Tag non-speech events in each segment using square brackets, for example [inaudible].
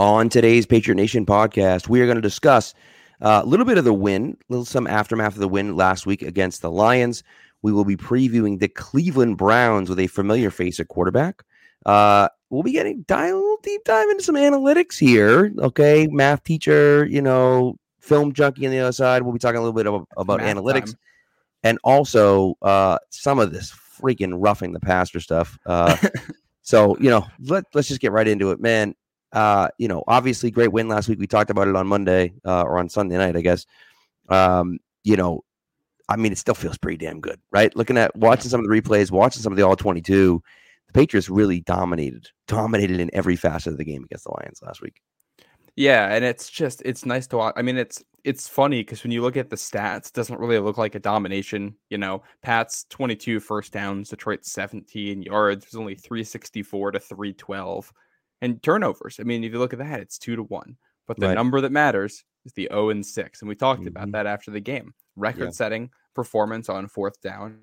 On today's Patriot Nation podcast, we are going to discuss uh, a little bit of the win, little some aftermath of the win last week against the Lions. We will be previewing the Cleveland Browns with a familiar face at quarterback. Uh, we'll be getting dive, a little deep dive into some analytics here. Okay, math teacher, you know, film junkie on the other side. We'll be talking a little bit about, about analytics time. and also uh, some of this freaking roughing the passer stuff. Uh, [laughs] so you know, let let's just get right into it, man. Uh, you know, obviously, great win last week. We talked about it on Monday uh, or on Sunday night, I guess. Um, you know, I mean, it still feels pretty damn good, right? Looking at watching some of the replays, watching some of the all twenty-two, the Patriots really dominated, dominated in every facet of the game against the Lions last week. Yeah, and it's just it's nice to watch. I mean, it's it's funny because when you look at the stats, it doesn't really look like a domination. You know, Pat's 22 first downs, Detroit 17 yards. was only 364 to 312, and turnovers. I mean, if you look at that, it's two to one. But the right. number that matters is the 0 and 6, and we talked mm-hmm. about that after the game. Record-setting yeah. performance on fourth down.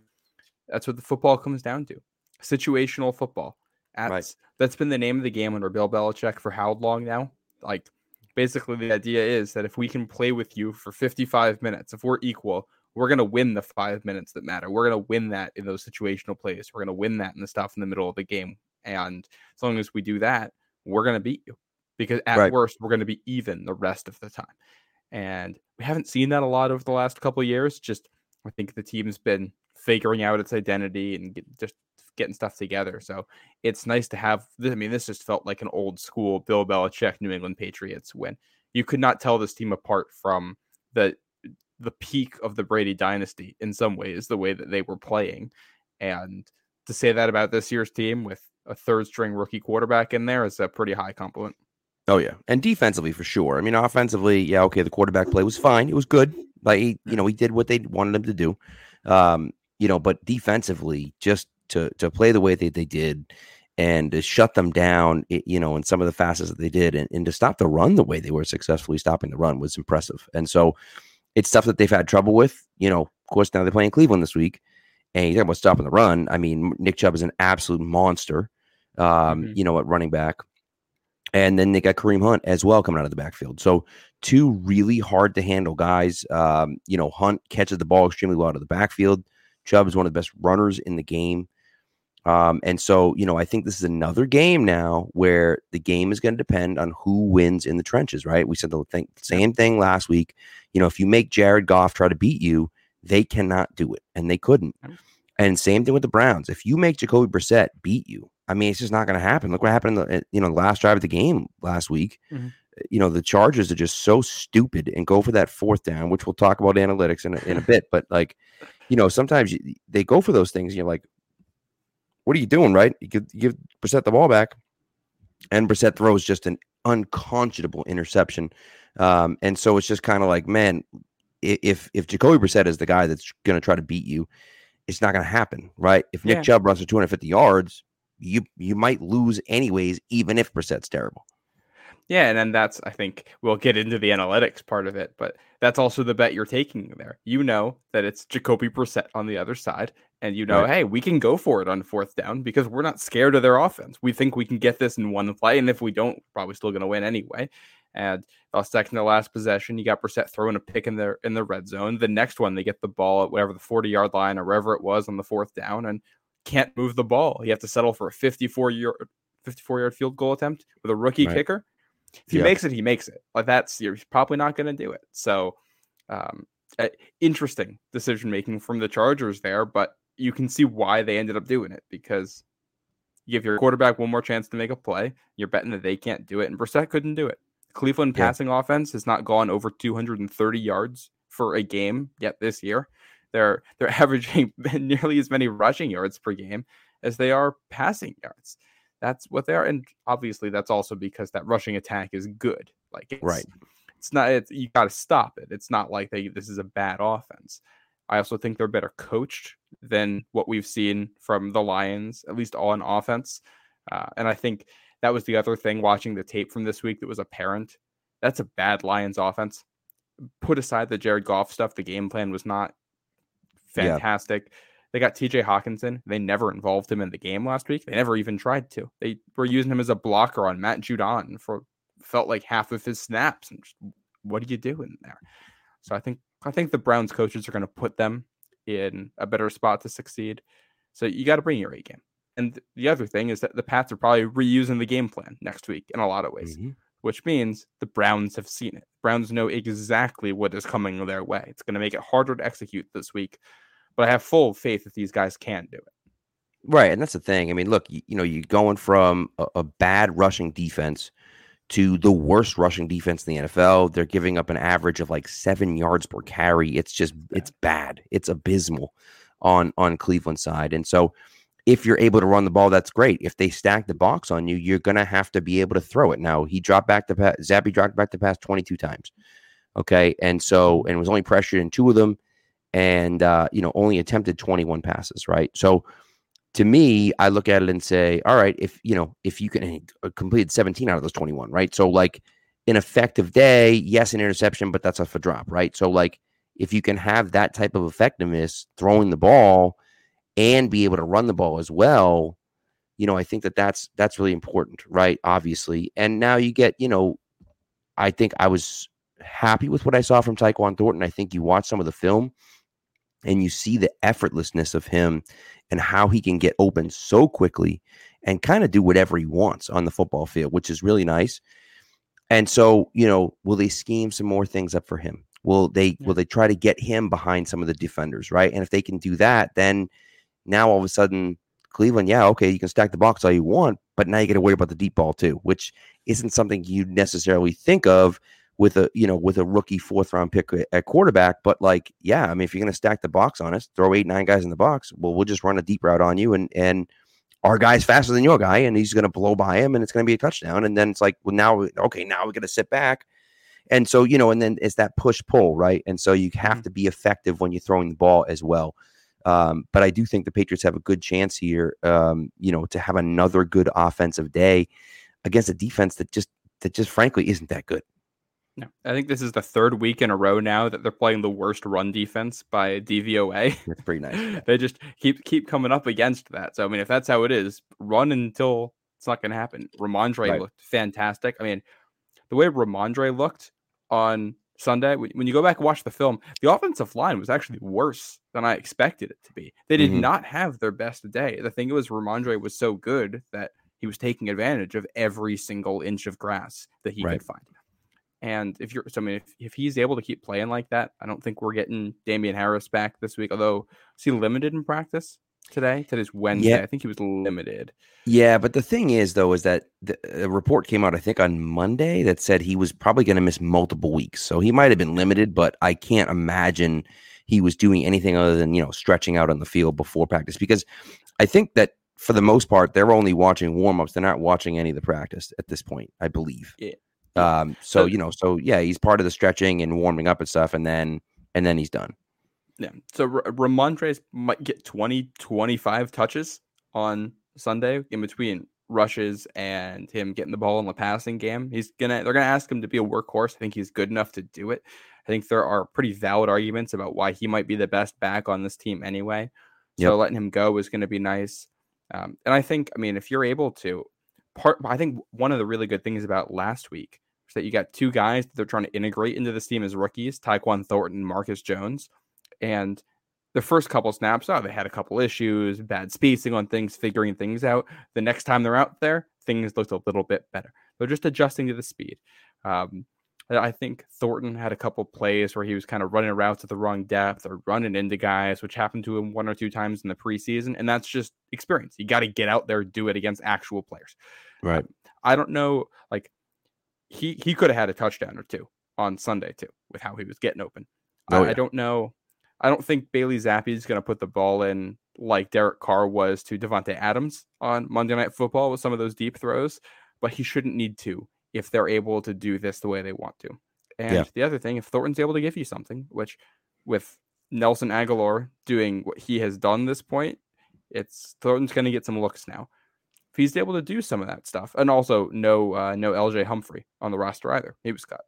That's what the football comes down to. Situational football. That's right. that's been the name of the game under Bill Belichick for how long now? Like basically the idea is that if we can play with you for 55 minutes, if we're equal, we're going to win the five minutes that matter. We're going to win that in those situational plays. We're going to win that in the stuff in the middle of the game. And as long as we do that, we're going to beat you because at right. worst, we're going to be even the rest of the time. And we haven't seen that a lot over the last couple years. Just, I think the team's been figuring out its identity and get, just getting stuff together. So it's nice to have. I mean, this just felt like an old school Bill Belichick New England Patriots win. You could not tell this team apart from the the peak of the Brady dynasty in some ways, the way that they were playing. And to say that about this year's team with a third string rookie quarterback in there is a pretty high compliment. Oh yeah, and defensively for sure. I mean, offensively, yeah, okay, the quarterback play was fine. It was good. Like he, you know, he did what they wanted him to do. Um, you know, but defensively, just to to play the way that they did and to shut them down, you know, in some of the facets that they did, and, and to stop the run the way they were successfully stopping the run was impressive. And so it's stuff that they've had trouble with. You know, of course, now they're playing Cleveland this week, and you talk about stopping the run. I mean, Nick Chubb is an absolute monster, um, mm-hmm. you know, at running back. And then they got Kareem Hunt as well coming out of the backfield. So two really hard to handle guys. Um, you know, Hunt catches the ball extremely well out of the backfield. Chubb is one of the best runners in the game. Um, and so, you know, I think this is another game now where the game is going to depend on who wins in the trenches, right? We said the thing, same thing last week. You know, if you make Jared Goff try to beat you, they cannot do it, and they couldn't. And same thing with the Browns. If you make Jacoby Brissett beat you, I mean, it's just not going to happen. Look what happened in the you know last drive of the game last week. Mm-hmm. You know, the Chargers are just so stupid and go for that fourth down, which we'll talk about analytics in a, in a bit. But like, you know, sometimes you, they go for those things. And you're like, what are you doing, right? You give, you give Brissett the ball back, and Brissett throws just an unconscionable interception. Um, and so it's just kind of like, man, if if Jacoby Brissett is the guy that's going to try to beat you, it's not going to happen, right? If Nick yeah. Chubb runs for 250 yards, you you might lose anyways, even if Brissett's terrible. Yeah, and then that's I think we'll get into the analytics part of it, but that's also the bet you're taking there. You know that it's Jacoby Brissett on the other side, and you know, right. hey, we can go for it on fourth down because we're not scared of their offense. We think we can get this in one play, and if we don't, probably still going to win anyway. And uh, second to last possession, you got Brissett throwing a pick in the in the red zone. The next one, they get the ball at whatever the forty yard line or wherever it was on the fourth down, and can't move the ball. You have to settle for a fifty four yard fifty four yard field goal attempt with a rookie right. kicker. If he yeah. makes it, he makes it. Like that's you're probably not going to do it. So, um, uh, interesting decision making from the Chargers there, but you can see why they ended up doing it because you give your quarterback one more chance to make a play. You're betting that they can't do it, and Brissett couldn't do it. Cleveland yeah. passing offense has not gone over 230 yards for a game yet this year. They're they're [laughs] averaging nearly as many rushing yards per game as they are passing yards. That's what they are, and obviously that's also because that rushing attack is good. Like it's, right, it's not. It's, you got to stop it. It's not like they this is a bad offense. I also think they're better coached than what we've seen from the Lions, at least on offense. Uh, and I think that was the other thing watching the tape from this week that was apparent. That's a bad Lions offense. Put aside the Jared Goff stuff, the game plan was not fantastic. Yeah. They got TJ Hockenson. They never involved him in the game last week. They never even tried to. They were using him as a blocker on Matt Judon for felt like half of his snaps. And just, what are you doing there? So I think I think the Browns coaches are going to put them in a better spot to succeed. So you got to bring your A game. And the other thing is that the Pats are probably reusing the game plan next week in a lot of ways, mm-hmm. which means the Browns have seen it. Browns know exactly what is coming their way. It's going to make it harder to execute this week, but I have full faith that these guys can do it. Right, and that's the thing. I mean, look, you, you know, you're going from a, a, bad rushing defense to the worst rushing defense in the NFL. They're giving up an average of like seven yards per carry. It's just, it's bad. It's abysmal on on Cleveland side, and so if you're able to run the ball, that's great. If they stack the box on you, you're gonna have to be able to throw it. Now he dropped back the pass. Zappe dropped back the pass 22 times. Okay, and so mm-hmm. and was only pressured in two of them, and uh, you know only attempted 21 passes. Right. So to me, I look at it and say, all right, if you know if you can uh, complete 17 out of those 21. Right. So like an effective day, yes, an interception, but that's off a drop. Right. So like if you can have that type of effectiveness throwing the ball and be able to run the ball as well, you know, I think that that's that's really important, right? Obviously, and now you get, you know, I think I was happy with what I saw from Tyquan Thornton. I think you watched some of the film and you see the effortlessness of him and how he can get open so quickly and kind of do whatever he wants on the football field, which is really nice. And so, you know, will they scheme some more things up for him? Will they yeah. will they try to get him behind some of the defenders, right? And if they can do that, then now all of a sudden, Cleveland, yeah, okay, you can stack the box all you want, but now you got to worry about the deep ball too, which isn't something you necessarily think of with a you know with a rookie fourth round pick at quarterback. But like, yeah, I mean, if you're going to stack the box on us, throw eight nine guys in the box, well, we'll just run a deep route on you, and and our guy's faster than your guy, and he's going to blow by him, and it's going to be a touchdown. And then it's like, well, now okay, now we got to sit back. And so, you know, and then it's that push pull, right? And so you have mm-hmm. to be effective when you're throwing the ball as well. Um, but I do think the Patriots have a good chance here, um, you know, to have another good offensive day against a defense that just that just frankly isn't that good. No, I think this is the third week in a row now that they're playing the worst run defense by DVOA. That's pretty nice. [laughs] they just keep keep coming up against that. So I mean, if that's how it is, run until it's not going to happen. Rhamondre right. looked fantastic. I mean, the way Rhamondre looked on Sunday, when you go back and watch the film, the offensive line was actually worse than I expected it to be. They did mm-hmm. not have their best day. The thing was, Rhamondre was so good that he was taking advantage of every single inch of grass that he right. could find. And if you're, so I mean, if, if he's able to keep playing like that, I don't think we're getting Damien Harris back this week. Although, is he limited in practice? today. Today's Wednesday. Yeah. I think he was limited. Yeah, but the thing is, though, is that the, a report came out, I think, on Monday that said he was probably going to miss multiple weeks. So he might have been limited, but I can't imagine he was doing anything other than you know stretching out on the field before practice because I think that for the most part they're only watching warm-ups they're not watching any of the practice at this point I believe yeah um so you know so yeah he's part of the stretching and warming up and stuff and then and then he's done yeah. So R- Rhamondre might get 20, 25 touches on Sunday in between rushes and him getting the ball in the passing game. He's gonna they're gonna ask him to be a workhorse. I think he's good enough to do it. I think there are pretty valid arguments about why he might be the best back on this team anyway. So yep. letting him go is going to be nice. Um, and I think, I mean, if you're able to, part, I think one of the really good things about last week is that you got two guys that they're trying to integrate into this team as rookies, Tyquan Thornton, Marcus Jones. And the first couple snaps, oh, they had a couple issues, bad spacing on things, figuring things out. The next time they're out there, things looked a little bit better. They're just adjusting to the speed. Um, I think Thornton had a couple plays where he was kind of running routes at the wrong depth or running into guys, which happened to him one or two times in the preseason. And that's just experience. You got to get out there, do it against actual players. Right. Um, I don't know. Like he he could have had a touchdown or two on Sunday too, with how he was getting open. Oh, yeah. I don't know. I don't think Bailey Zappe is going to put the ball in like Derek Carr was to Davante Adams on Monday Night Football with some of those deep throws, but he shouldn't need to if they're able to do this the way they want to. And yeah. the other thing, if Thornton's able to give you something, which with Nelson Agholor doing what he has done this point, it's Thornton's going to get some looks now. If he's able to do some of that stuff, and also no uh, no LJ Humphrey on the roster either, he was cut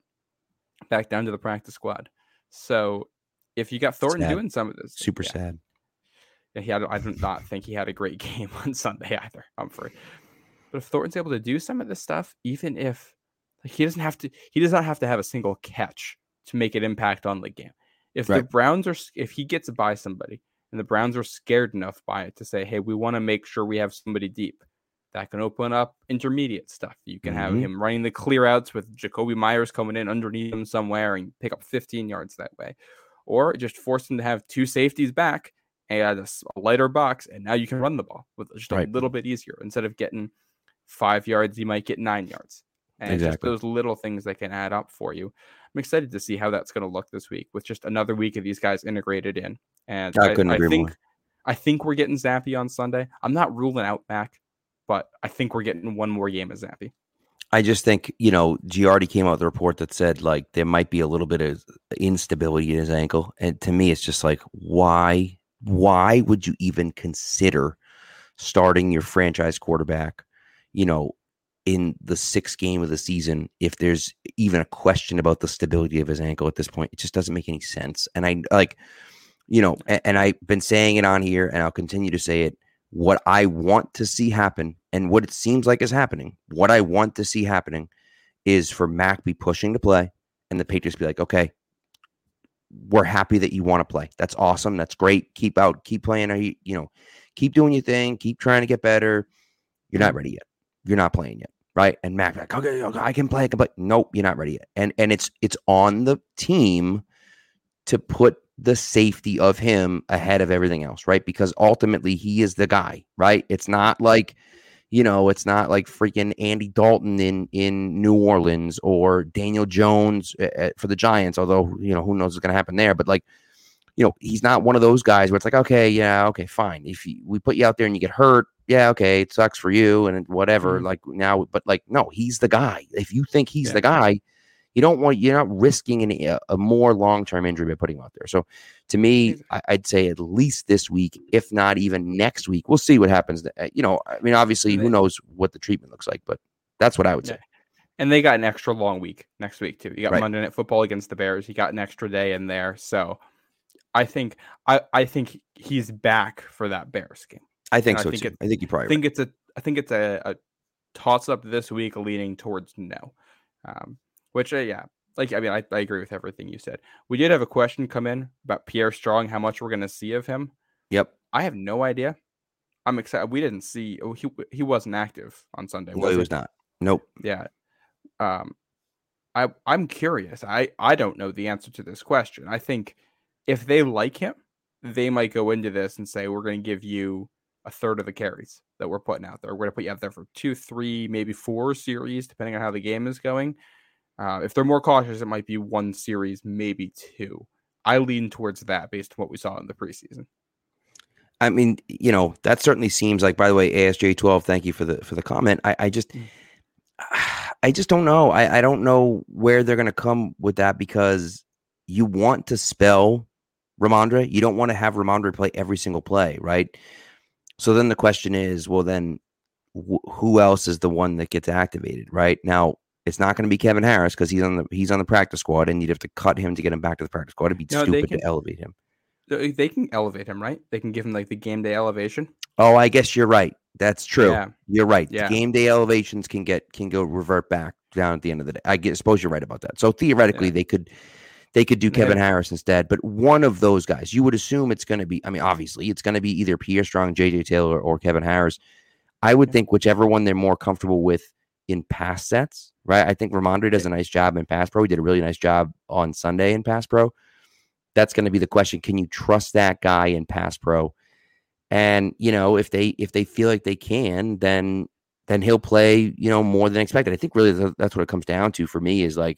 back down to the practice squad. So if you got Thornton sad. doing some of this, super yeah. sad. Yeah, he had. I do not think he had a great [laughs] game on Sunday either. Humphrey, but if Thornton's able to do some of this stuff, even if Like he doesn't have to. He does not have to have a single catch to make an impact on the game. If Right. the Browns are, if he gets by somebody, and the Browns are scared enough by it to say, "Hey, we want to make sure we have somebody deep," that can open up intermediate stuff. You can have Mhm. him running the clear outs with Jakobi Meyers coming in underneath him somewhere and pick up 15 yards that way, or just force him to have two safeties back and a lighter box, and now you can run the ball with just Right. a little bit easier. Instead of getting five yards, you might get nine yards. And it's just those little things that can add up for you. I'm excited to see how that's going to look this week with just another week of these guys integrated in. And I I, couldn't I agree think more. I think we're getting Zappe on Sunday. I'm not ruling out Mac, but I think we're getting one more game of Zappe. I just think, you know, Giardi came out with a report that said like there might be a little bit of instability in his ankle. And to me, it's just like, why, why would you even consider starting your franchise quarterback, you know, in the sixth game of the season if there's even a question about the stability of his ankle at this point? It just doesn't make any sense. And I like, you know, and, and I've been saying it on here and I'll continue to say it. What I want to see happen and what it seems like is happening, what I want to see happening is for Mac be pushing to play and the Patriots be like, okay, we're happy that you want to play. That's awesome. That's great. Keep out, keep playing. You, you know, keep doing your thing. Keep trying to get better. You're not mm-hmm. ready yet. You're not playing yet, right? And Mac like, okay, okay, I can play. I can play. Nope, you're not ready yet. And and it's it's on the team to put the safety of him ahead of everything else, right? Because ultimately he is the guy, right? It's not like you know, it's not like freaking Andy Dalton in in New Orleans or Daniel Jones uh, uh, for the Giants. Although you know who knows what's going to happen there, but like you know, he's not one of those guys where it's like, okay, yeah, okay, fine. If you, we put you out there and you get hurt, yeah, okay, it sucks for you and whatever. Mhm. Like now, but like no, he's the guy. If you think he's Yeah. the guy, you don't want you're not risking an, a, a more long term injury by putting him out there. So to me, I, I'd say at least this week, if not even next week. We'll see what happens. Uh, You know, I mean, obviously, who knows what the treatment looks like, but that's what I would say. Yeah. And they got an extra long week next week too. You got Right. Monday Night Football against the Bears. You got an extra day in there, so I think I I think he's back for that Bears game. I think I so think too. it- I think you I probably think it's a I think it's a, a toss up this week, leaning towards no. Um, which uh, yeah, like I mean, I, I agree with everything you said. We did have a question come in about Pierre Strong, how much we're going to see of him. Yep. I have no idea. I'm excited. We didn't see. Oh, he he wasn't active on Sunday. No, was he? was not. Nope. Yeah. Um, I I'm curious. I I don't know the answer to this question. I think if they like him, they might go into this and say we're going to give you a third of the carries that we're putting out there. We're going to put you out there for two, three, maybe four series, depending on how the game is going. Uh, if they're more cautious, it might be one series, maybe two. I lean towards that based on what we saw in the preseason. I mean, you know, that certainly seems like. By the way, ASJ twelve, thank you for the for the comment. I, I just, Mm. [sighs] I just don't know. I, I don't know where they're going to come with that because you want to spell Rhamondre. You don't want to have Rhamondre play every single play, right? So then the question is, well, then wh- who else is the one that gets activated, right? Now it's not going to be Kevin Harris because he's on the he's on the practice squad, and you'd have to cut him to get him back to the practice squad. It'd be No, stupid can- to elevate him. They can elevate him, right? They can give him like the game day elevation. Oh, I guess you're right. That's true. Yeah. You're right. Yeah. Game day elevations can get can go revert back down at the end of the day. I get, suppose you're right about that. So theoretically, Yeah. they could they could do Kevin Harris instead. But one of those guys, you would assume it's going to be. I mean, obviously, it's going to be either Pierre Strong, JJ Taylor, or Kevin Harris. I would think whichever one they're more comfortable with in pass sets. Right. I think Rhamondre does a nice job in pass pro. He did a really nice job on Sunday in pass pro. That's going to be the question. Can you trust that guy in pass pro? And you know, if they if they feel like they can, then then he'll play, you know, more than expected. I think really that's what it comes down to for me is like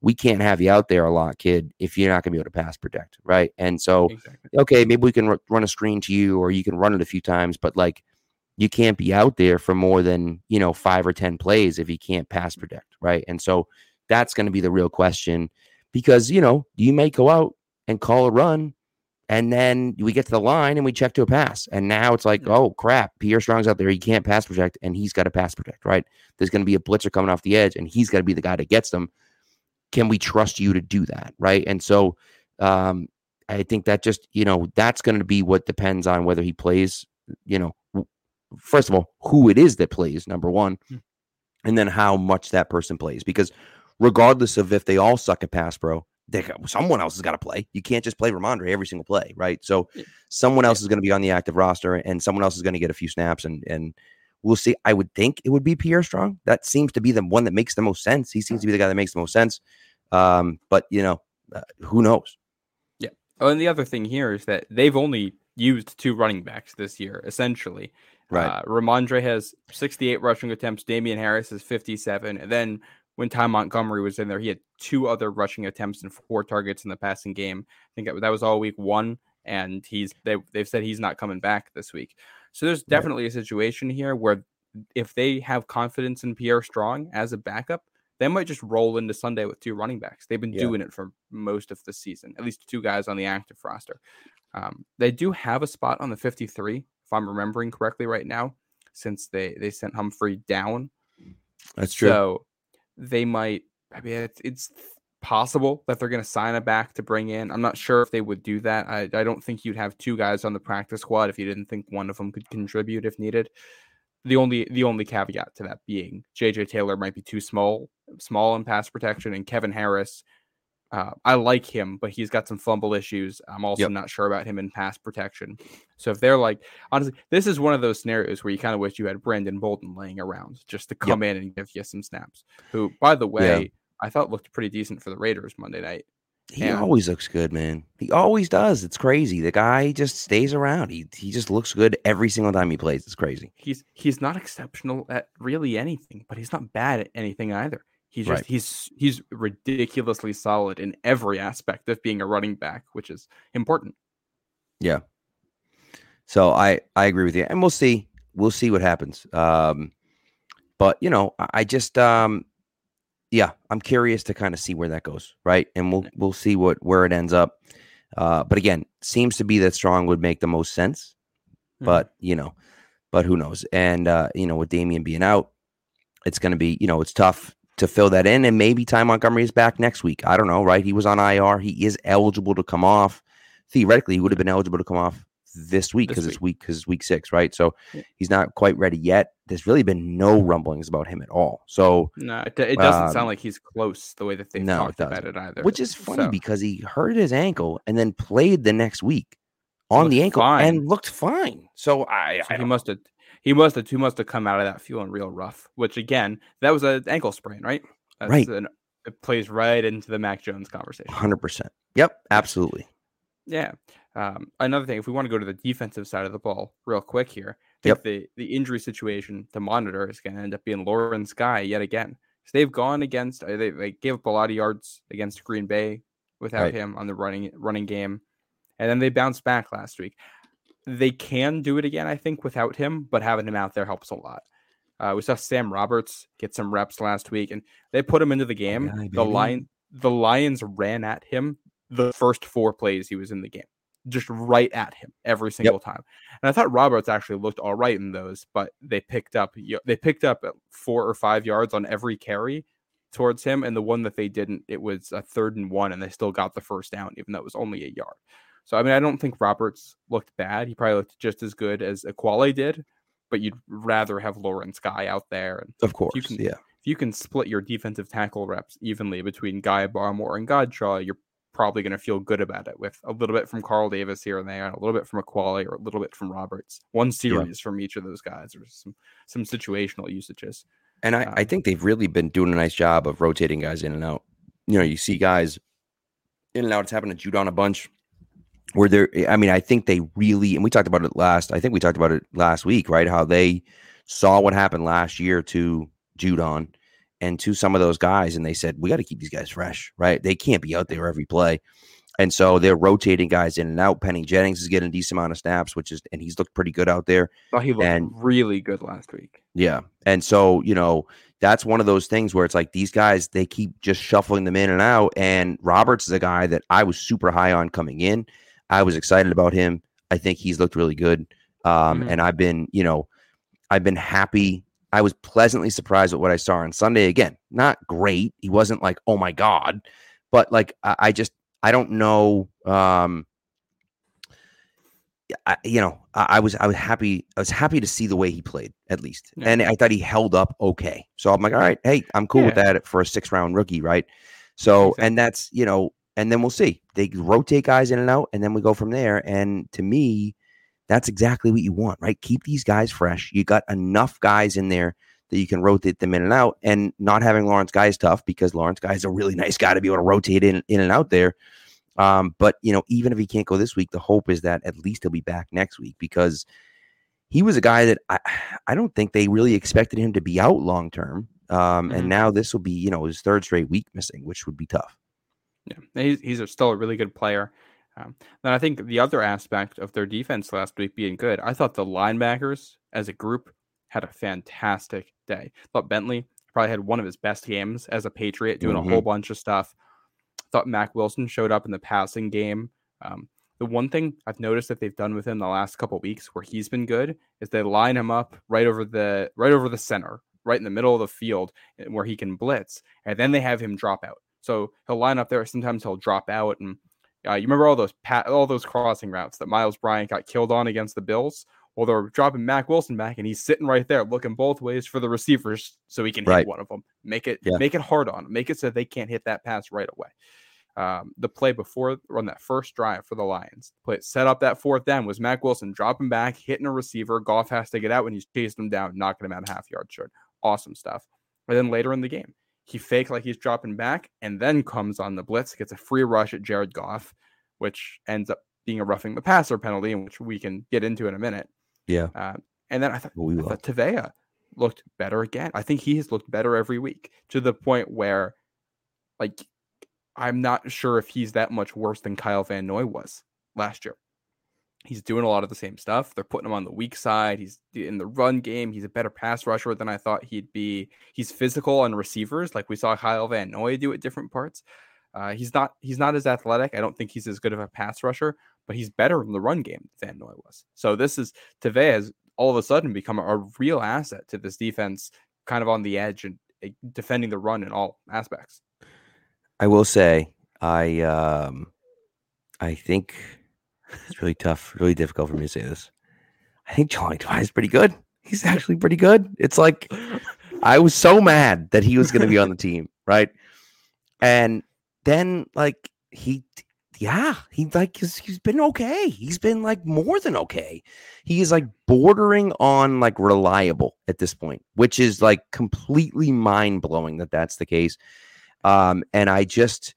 we can't have you out there a lot, kid, if you're not going to be able to pass protect, right? And so, Exactly. okay, maybe we can r- run a screen to you, or you can run it a few times, but like you can't be out there for more than you know five or ten plays if you can't pass protect, right? And so that's going to be the real question because you know you may go out and call a run and then we get to the line and we check to a pass. And now it's like, oh crap, Pierre Strong's out there. He can't pass protect and he's got to pass protect, right? There's going to be a blitzer coming off the edge and he's got to be the guy that gets them. Can we trust you to do that? Right. And so um, I think that just, you know, that's going to be what depends on whether he plays, you know, first of all, who it is that plays, number one. Hmm. and then how much that person plays. Because regardless of if they all suck at pass pro, they someone else has got to play. You can't just play Rhamondre every single play, right? So someone else is going to be on the active roster, and someone else is going to get a few snaps, and and we'll see. I would think it would be Pierre Strong. That seems to be the one that makes the most sense. He seems to be the guy that makes the most sense. Um, but you know, uh, who knows? Yeah. Oh, and the other thing here is that they've only used two running backs this year, essentially. Right. Uh, Rhamondre has 68 rushing attempts. Damien Harris is 57. And then when Ty Montgomery was in there, he had two other rushing attempts and four targets in the passing game. I think that was all week one, and he's they they've said he's not coming back this week. So there's definitely right. a situation here where if they have confidence in Pierre Strong as a backup, they might just roll into Sunday with two running backs. They've been yeah. doing it for most of the season, at least two guys on the active roster. Um, they do have a spot on the 53, if I'm remembering correctly right now, since they they sent Humphrey down. That's true. So they might. I mean, it's, it's possible that they're going to sign a back to bring in. I'm not sure if they would do that. I, I don't think you'd have two guys on the practice squad if you didn't think one of them could contribute if needed. The only the only caveat to that being JJ Taylor might be too small small in pass protection, and Kevin Harris. Uh, I like him, but he's got some fumble issues. I'm also yep. not sure about him in pass protection. So if they're like, honestly, this is one of those scenarios where you kind of wish you had Brandon Bolden laying around just to come yep. in and give you some snaps. Who, by the way, yeah. I thought looked pretty decent for the Raiders Monday night. He and, always looks good, man. He always does. It's crazy. The guy just stays around. He he just looks good every single time he plays. It's crazy. He's he's not exceptional at really anything, but he's not bad at anything either. He's just right. he's he's ridiculously solid in every aspect of being a running back, which is important. Yeah. So I I agree with you, and we'll see we'll see what happens. Um, but you know, I just um, yeah, I'm curious to kind of see where that goes, right? And we'll we'll see what where it ends up. Uh, but again, seems to be that strong would make the most sense. Mm-hmm. But you know, but who knows? And uh, you know, with Damien being out, it's going to be you know it's tough to fill that in. And maybe Ty Montgomery is back next week. I don't know, right? He was on IR. He is eligible to come off. Theoretically, he would have been eligible to come off this week because it's week because it's week six, right? So yeah. he's not quite ready yet. There's really been no rumblings about him at all. So no, it, it doesn't um, sound like he's close the way that they no, talked it about it either. Which is funny so. because he hurt his ankle and then played the next week on looked the ankle fine. and looked fine. So I, so I he must have he must have he must have come out of that feeling real rough. Which again, that was an ankle sprain, right? That's right. An, it plays right into the Mac Jones conversation. Hundred percent. Yep. Absolutely. Yeah. Um, another thing, if we want to go to the defensive side of the ball real quick here, I think yep. the, the injury situation to monitor is going to end up being Lawrence Guy yet again. So they've gone against, uh, they, they gave up a lot of yards against Green Bay without right. him on the running running game. And then they bounced back last week. They can do it again, I think, without him, but having him out there helps a lot. Uh, we saw Sam Roberts get some reps last week, and they put him into the game. Oh, the lion, the Lions ran at him the first four plays he was in the game just right at him every single yep. time. And I thought Roberts actually looked all right in those, but they picked up they picked up four or five yards on every carry towards him, and the one that they didn't, it was a third and one, and they still got the first down, even though it was only a yard. So I mean, I don't think Roberts looked bad. He probably looked just as good as Ekuale did, but you'd rather have Lawrence Guy out there. And of course, you can, yeah. If you can split your defensive tackle reps evenly between Guy Barmore and Godchaux, you're probably going to feel good about it with a little bit from Carl Davis here and there, and a little bit from Ekuale or a little bit from Roberts. One series yeah. from each of those guys, or some some situational usages. And I, um, I think they've really been doing a nice job of rotating guys in and out. You know, you see guys in and out. It's happened to Judon a bunch. Where they're, I mean, I think they really, and we talked about it last. I think we talked about it last week, right? How they saw what happened last year to Judon and to some of those guys, and they said, we got to keep these guys fresh, right? They can't be out there every play. And so they're rotating guys in and out. Penny Jennings is getting a decent amount of snaps, which is, and he's looked pretty good out there. Oh, he looked and, really good last week. Yeah. And so, you know, that's one of those things where it's like these guys, they keep just shuffling them in and out. And Roberts is a guy that I was super high on coming in. I was excited about him. I think he's looked really good. Um, mm-hmm. And I've been, you know, I've been happy I was pleasantly surprised with what I saw on Sunday. Again, not great. He wasn't like, oh my God, but like I, I just I don't know. Um I, you know, I, I, was I was happy. I was happy to see the way he played at least, Yeah. and I thought he held up okay. So I'm like, all right, hey, I'm cool with that for a six round rookie, right? So, and that's you know, and then we'll see. They rotate guys in and out, and then we go from there. And to me, that's exactly what you want, right? Keep these guys fresh. You got enough guys in there that you can rotate them in and out, and not having Lawrence Guy is tough because Lawrence Guy is a really [laughs] nice guy to be able to rotate in in and out there. Um, but you know, even if he can't go this week, the hope is that at least he'll be back next week because he was a guy that I I don't think they really expected him to be out long term. Um, Mhm. and now this will be you know his third straight week missing, which would be tough. Yeah, he's he's still a really good player. Um, then I think the other aspect of their defense last week being good, I thought the linebackers as a group had a fantastic day. thought Bentley probably had one of his best games as a Patriot, doing a whole bunch of stuff. thought Mack Wilson showed up in the passing game. Um, the one thing I've noticed that they've done with him the last couple weeks where he's been good is they line him up right over the right over the center, right in the middle of the field eh, where he can blitz, and then they have him drop out. So he'll line up there. Sometimes he'll drop out, and uh, you remember all those pat, all those crossing routes that Myles Bryant got killed on against the Bills. Well, they're dropping Mack Wilson back, and he's sitting right there, looking both ways for the receivers, so he can hit one of them. Make it, Yeah. make it hard on them. Make it so they can't hit that pass right away. Um, the play before on that first drive for the Lions, play set up that fourth down was Mack Wilson dropping back, hitting a receiver. Goff has to get out when he's chasing him down, knocking him out a half yard short. Awesome stuff. And then later in the game, he fake like he's dropping back, and then comes on the blitz, gets a free rush at Jared Goff, which ends up being a roughing the passer penalty, which we can get into in a minute. Yeah, Uh, and then I thought, we I thought Tavai looked better again. I think he has looked better every week to the point where, like, I'm not sure if he's that much worse than Kyle Van Noy was last year. He's doing a lot of the same stuff. They're putting him on the weak side. He's in the run game. He's a better pass rusher than I thought he'd be. He's physical on receivers, like we saw Kyle Van Noy do at different parts. Uh, he's not he's not as athletic. I don't think he's as good of a pass rusher, but he's better in the run game than Noy was. So this is Tavai has all of a sudden become a real asset to this defense, kind of on the edge and uh, defending the run in all aspects. I will say, I um, I think it's really tough, really difficult for me to say this. I think Johnny Dwight is pretty good. He's actually pretty good. It's like I was so mad that he was going to be on the team, [laughs] right? And then like he, yeah, he like he's, he's been okay. He's been like more than okay. He is like bordering on like reliable at this point, which is like completely mind blowing that that's the case. Um, and I just,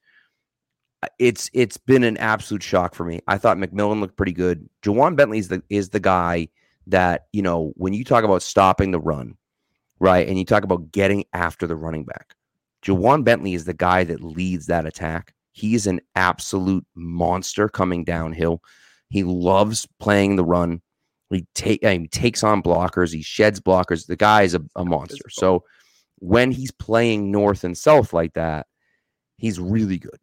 it's it's been an absolute shock for me. I thought McMillan looked pretty good. Ja'Whaun Bentley is the is the guy that you know when you talk about stopping the run, right, and you talk about getting after the running back. Ja'Whaun Bentley is the guy that leads that attack. He's an absolute monster coming downhill. He loves playing the run. He take he takes on blockers. He sheds blockers. The guy is a, a monster. So when he's playing north and south like that, he's really good.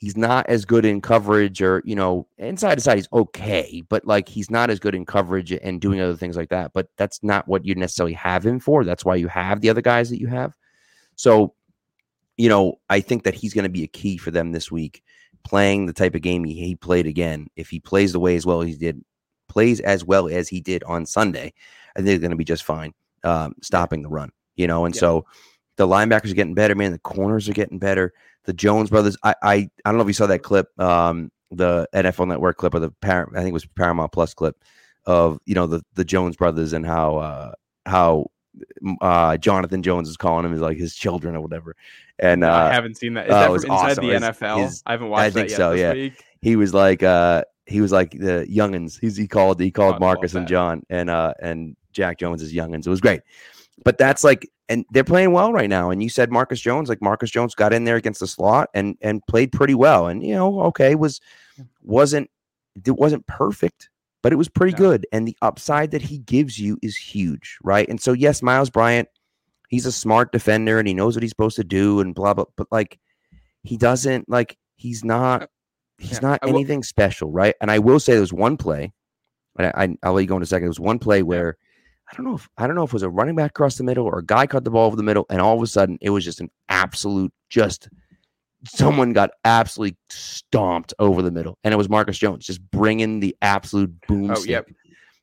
He's not as good in coverage or, you know, inside to side, he's okay, but like he's not as good in coverage and doing other things like that. But that's not what you necessarily have him for. That's why you have the other guys that you have. So, you know, I think that he's going to be a key for them this week, playing the type of game he, he played again. If he plays the way as well as he did, plays as well as he did on Sunday, I think they're going to be just fine um, stopping the run, you know. And Yeah. so the linebackers are getting better, man. The corners are getting better. The Jones brothers, I, I, I don't know if you saw that clip, um, the NFL Network clip or the parent, I think it was Paramount Plus clip of you know the the Jones brothers and how uh, how uh, Jonathan Jones is calling him is like his children or whatever, and No, I uh, haven't seen that. Is it that from inside awesome. the NFL? his- I haven't watched I think that yet so, this yeah. week. he was like uh he was like the youngins. He's he called he called Oh, Marcus and. John and uh and Jack Jones as youngins. It was great. But that's like and they're playing well right now. And you said Marcus Jones, like Marcus Jones got in there against the slot and and played pretty well. And you know, okay, was wasn't it wasn't perfect, but it was pretty No. good. And the upside that he gives you is huge, right? And so yes, Myles Bryant, he's a smart defender and he knows what he's supposed to do and blah blah. But like he doesn't like he's not uh, he's Yeah, not will- anything special, right? And I will say there's one play, and I, I I'll let you go in a second. There was one play where I don't know if I don't know if it was a running back across the middle or a guy caught the ball over the middle, and all of a sudden it was just an absolute just someone got absolutely stomped over the middle, and it was Marcus Jones just bringing the absolute boom. Oh, yep.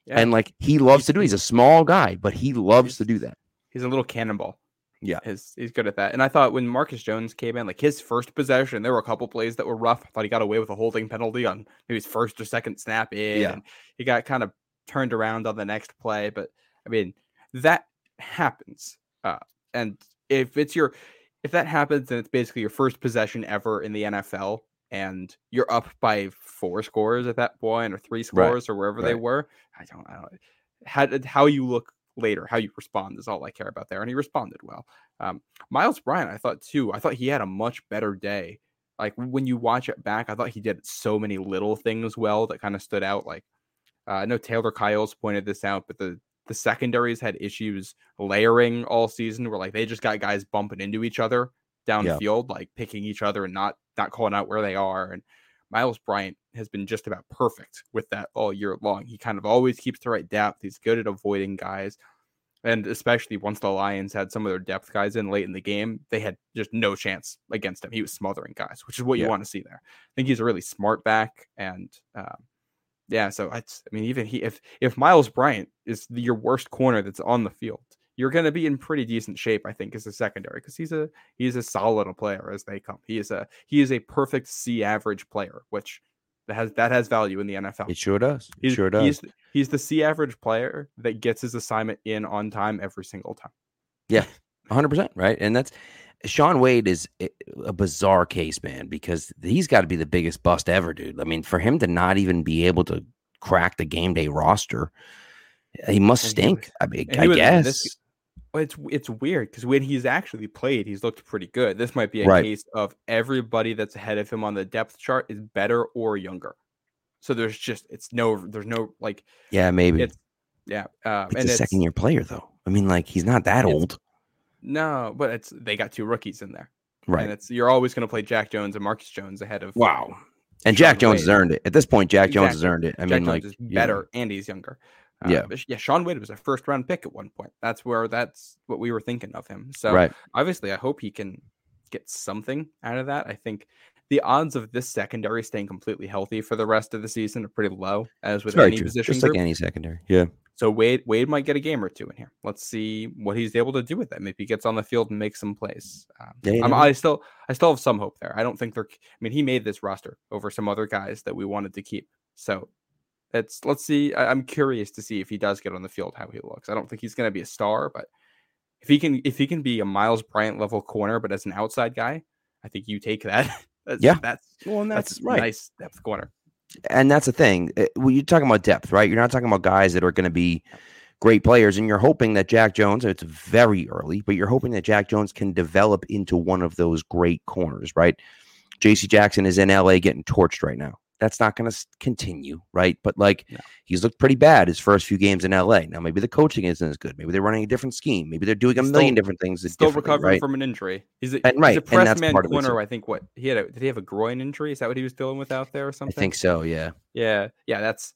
Yeah. And like he loves to do. He's a small guy, but he loves to do that. He's a little cannonball. Yeah. He's, he's good at that. And I thought when Marcus Jones came in, like his first possession, there were a couple plays that were rough. I thought he got away with a holding penalty on maybe his first or second snap in. Yeah. And he got kind of turned around on the next play. But I mean, that happens. Uh, and if it's your if that happens, then it's basically your first possession ever in the NFL, and you're up by four scores at that point, or three scores, or wherever they were. I don't, I don't. How how you look later, how you respond is all I care about there, and he responded well. Um, Myles Bryant, I thought too. I thought he had a much better day. Like when you watch it back, I thought he did so many little things well that kind of stood out. Like uh, I know Taylor Kyles pointed this out, but the the secondaries had issues layering all season where like they just got guys bumping into each other downfield, like picking each other and not not calling out where they are. And Myles Bryant has been just about perfect with that all year long. He kind of always keeps the right depth. He's good at avoiding guys. And especially once the Lions had some of their depth guys in late in the game, they had just no chance against him. He was smothering guys, which is what you Yeah. want to see there. I think he's a really smart back, and um, yeah. So I, I mean, even he, if if Myles Bryant is the, your worst corner that's on the field, you're going to be in pretty decent shape, I think, as a secondary because he's a he's as solid a player as they come. He is a he is a perfect C average player, which that has that has value in the NFL. It sure does. It He's, sure does. He's, he's the C average player that gets his assignment in on time every single time. Yeah, 100% right and that's shaun wade is a- bizarre case man because he's got to be the biggest bust ever dude i mean for him to not even be able to crack the game day roster he must And he stink was- i mean i was- guess this- Well, it's it's weird because when he's actually played, he's looked pretty good. This might be a Right. case of everybody that's ahead of him on the depth chart is better or younger. So there's just it's no there's no like yeah maybe it's yeah um, it's a second year player though i mean like he's not that old No, but it's they got two rookies in there, Right. and it's you're always going to play Jack Jones and Marcus Jones ahead of wow and Shaun jack jones has earned it at this point jack jones has earned it i Jack mean Jones like is better and he's younger. Uh, Yeah. yeah. Shaun Wade was a first round pick at one point. That's where that's what we were thinking of him. So right obviously, I hope he can get something out of that. I think the odds of this secondary staying completely healthy for the rest of the season are pretty low, as with any true. position just group. like any secondary yeah So Wade Wade might get a game or two in here. Let's see what he's able to do with that. Maybe he gets on the field and makes some plays. Um, I'm- I still I still have some hope there. I don't think they're. I mean, he made this roster over some other guys that we wanted to keep. So it's let's see. I, I'm curious to see if he does get on the field how he looks. I don't think he's going to be a star, but if he can if he can be a Myles Bryant level corner, but as an outside guy, I think you take that. [laughs] that's, Yeah. that's well and that's, nice depth corner. And that's the thing. uh, When you're talking about depth, right? You're not talking about guys that are going to be great players, and you're hoping that Jack Jones. It's very early, but you're hoping that Jack Jones can develop into one of those great corners, right? J.C. Jackson is in L.A. getting torched right now. That's not going to continue, right? But like, No. he's looked pretty bad his first few games in L.A. Now, maybe the coaching isn't as good. Maybe they're running a different scheme. Maybe they're doing a He's million still- different things. Still recovering right? from an injury. He's a, And- he's right, a and press that's man part of it, corner. I think what he had. A, did he have a groin injury? Is that what he was dealing with out there or something? I think so. Yeah. Yeah, yeah, that's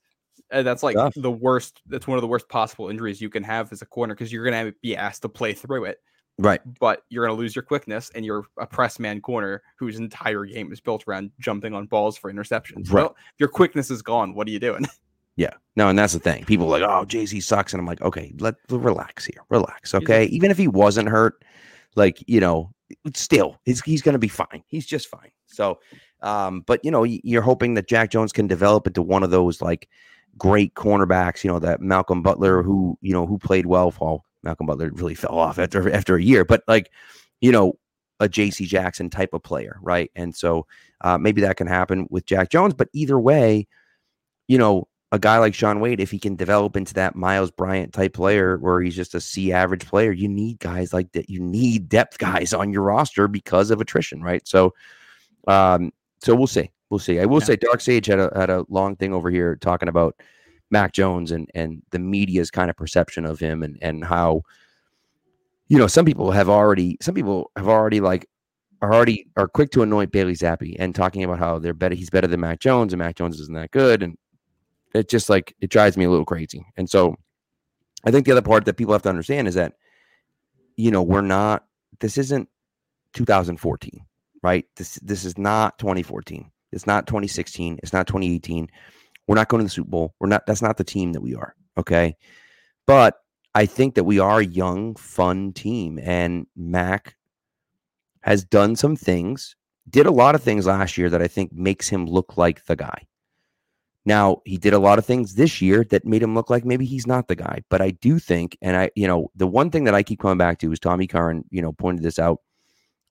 uh, that's like Tough. the worst. That's one of the worst possible injuries you can have as a corner because you're gonna be asked to play through it, Right. but you're gonna lose your quickness and you're a press man corner whose entire game is built around jumping on balls for interceptions. Right. Well, your quickness is gone, what are you doing? [laughs] Yeah. No, and that's the thing. People are like, oh, JC sucks. And I'm like, okay, let relax here. Relax. Okay. Even if he wasn't hurt, like, you know, still he's he's gonna be fine. He's just fine. So um, but you know, you're hoping that Jack Jones can develop into one of those like great cornerbacks, you know, that Malcolm Butler who, you know, who played well for Malcolm Butler really fell off after after a year, but like, you know, a JC Jackson type of player, right? And so uh, maybe that can happen with Jack Jones, but either way, you know, a guy like Shaun Wade, if he can develop into that Myles Bryant type player where he's just a C average player, you need guys like that. You need depth guys on your roster because of attrition, right? So, um, so we'll see. We'll see. I will Yeah. say Dark Sage had a had a long thing over here talking about Mac Jones and and the media's kind of perception of him and and how you know some people have already some people have already like are already are quick to anoint Bailey Zappe and talking about how they're better he's better than Mac Jones and Mac Jones isn't that good and it just like it drives me a little crazy. And so I think the other part that people have to understand is that you know we're not this isn't 2014 right? This this is not 2014. It's not 2016. It's not 2018. We're not going to the Super Bowl. We're not. That's not the team that we are. Okay, but I think that we are a young, fun team, and Mac has done some things. Did a lot of things last year that I think makes him look like the guy. Now, he did a lot of things this year that made him look like maybe he's not the guy. But I do think, and I, you know, the one thing that I keep coming back to is Tommy Curran, you know, pointed this out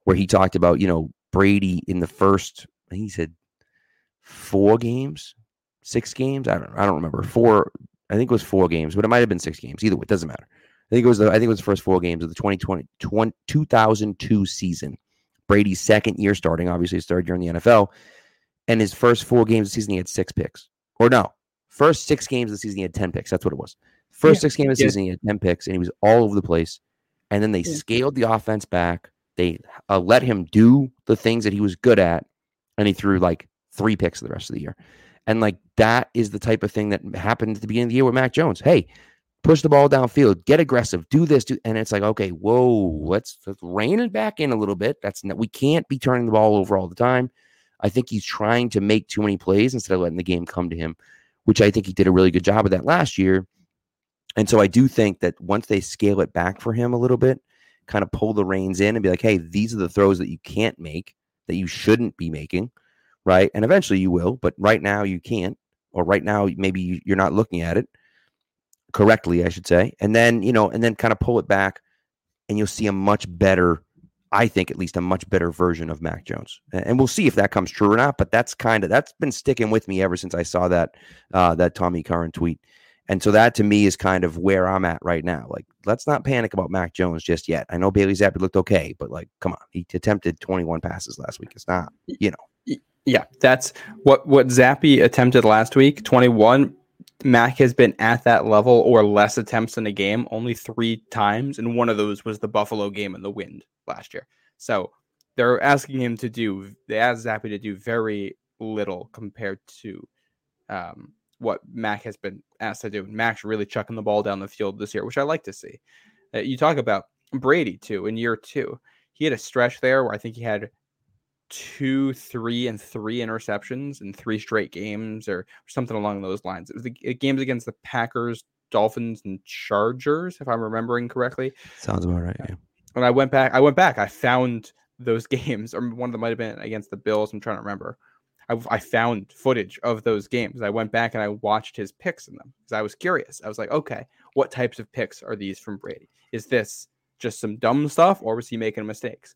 where he talked about, you know, Brady in the first, he said four games, six games. I don't I don't remember. Four, I think it was four games, but it might have been six games. Either way, it doesn't matter. I think it was the I think it was the first four games of the 2020 20, 2002 season. Brady's second year starting, obviously his third year in the NFL. And his first four games of the season, he had six picks. Or no, first six games of the season, he had 10 picks. That's what it was. First yeah. six games of the yeah. season, he had 10 picks, and he was all over the place. And then they yeah. scaled the offense back. They uh, let him do the things that he was good at, and he threw like three picks the rest of the year. And like that is the type of thing that happened at the beginning of the year with Mac Jones. Hey, push the ball downfield, get aggressive, do this, do, and it's like, okay, whoa, let's, let's rein it back in a little bit. That's we can't be turning the ball over all the time. I think he's trying to make too many plays instead of letting the game come to him, which I think he did a really good job of that last year. And so I do think that once they scale it back for him a little bit, kind of pull the reins in and be like, hey, these are the throws that you can't make, that you shouldn't be making, right? And eventually you will, but right now you can't, or right now maybe you're not looking at it correctly, I should say. And then, you know, and then kind of pull it back and you'll see a much better, I think at least a much better version of Mac Jones. And we'll see if that comes true or not. But that's kind of that's been sticking with me ever since I saw that uh that Tommy Curran tweet. And so that to me is kind of where I'm at right now. Like, let's not panic about Mac Jones just yet. I know Bailey Zappe looked okay, but like, come on, he attempted 21 passes last week. It's not, [laughs] you know. Yeah, that's what what Zappe attempted last week. 21 Mac has been at that level or less attempts in a game only three times, and one of those was the Buffalo game in the wind last year. So they're asking him to do, they asked Zappe to do very little compared to um, what Mac has been asked to do. Mac's really chucking the ball down the field this year, which I like to see. Uh, you talk about Brady too in year two. He had a stretch there where I think he had two, three, and three interceptions in three straight games or something along those lines. It was the uh, games against the Packers, Dolphins, and Chargers, if I'm remembering correctly. Sounds about right. Uh, yeah. When I went back. I went back. I found those [laughs] games, or one of them might have been against the Bills. I'm trying to remember. I, I found footage of those games. I went back and I watched his picks in them because I was curious. I was like, okay, what types of picks are these from Brady? Is this just some dumb stuff, or was he making mistakes?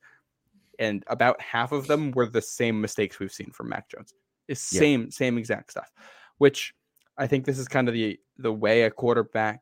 And about half of them were the same mistakes we've seen from Mac Jones. It's same yeah. same exact stuff, which I think this is kind of the the way a quarterback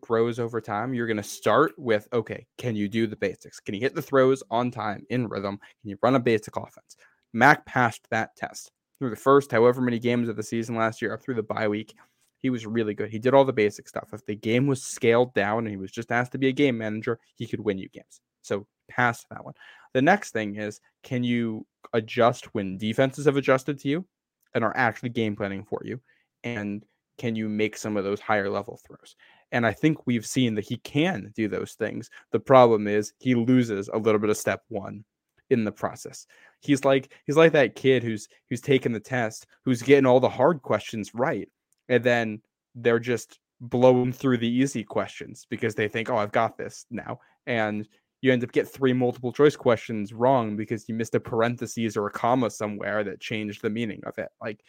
grows over time. You're going to start with okay, can you do the basics? Can you hit the throws on time in rhythm? Can you run a basic offense? Mac passed that test through the first however many games of the season last year, up through the bye week. He was really good. He did all the basic stuff. If the game was scaled down and he was just asked to be a game manager, he could win you games. So pass that one. The next thing is can you adjust when defenses have adjusted to you and are actually game planning for you? And can you make some of those higher level throws? And I think we've seen that he can do those things. The problem is he loses a little bit of step one in the process. He's like he's like that kid who's who's taking the test, who's getting all the hard questions right, and then they're just blowing through the easy questions because they think, "Oh, I've got this now." And you end up get three multiple choice questions wrong because you missed a parenthesis or a comma somewhere that changed the meaning of it. Like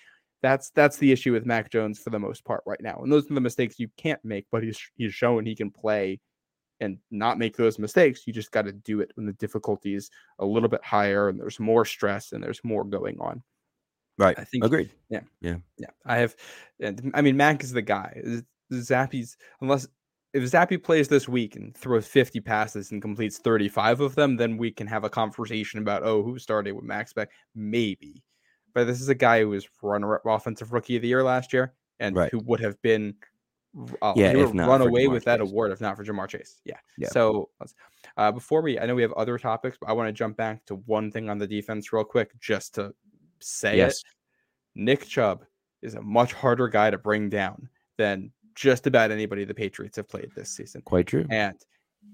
that's that's the issue with Mac Jones for the most part right now. And those are the mistakes you can't make, but he's he's shown he can play and not make those mistakes. You just got to do it when the difficulty is a little bit higher and there's more stress and there's more going on. Right. I think agreed. Yeah. Yeah. Yeah. I have I mean Mac is the guy. Zappe's unless if Zappe plays this week and throws 50 passes and completes 35 of them, then we can have a conversation about, oh, who started with Max Beck? Maybe. But this is a guy who was runner up offensive rookie of the year last year and right. who would have been uh, yeah, he would run away with Chase. that award if not for Ja'Marr Chase. Yeah. yeah. So uh, before we, I know we have other topics, but I want to jump back to one thing on the defense real quick, just to say yes. it. Nick Chubb is a much harder guy to bring down than just about anybody the Patriots have played this season. Quite true. And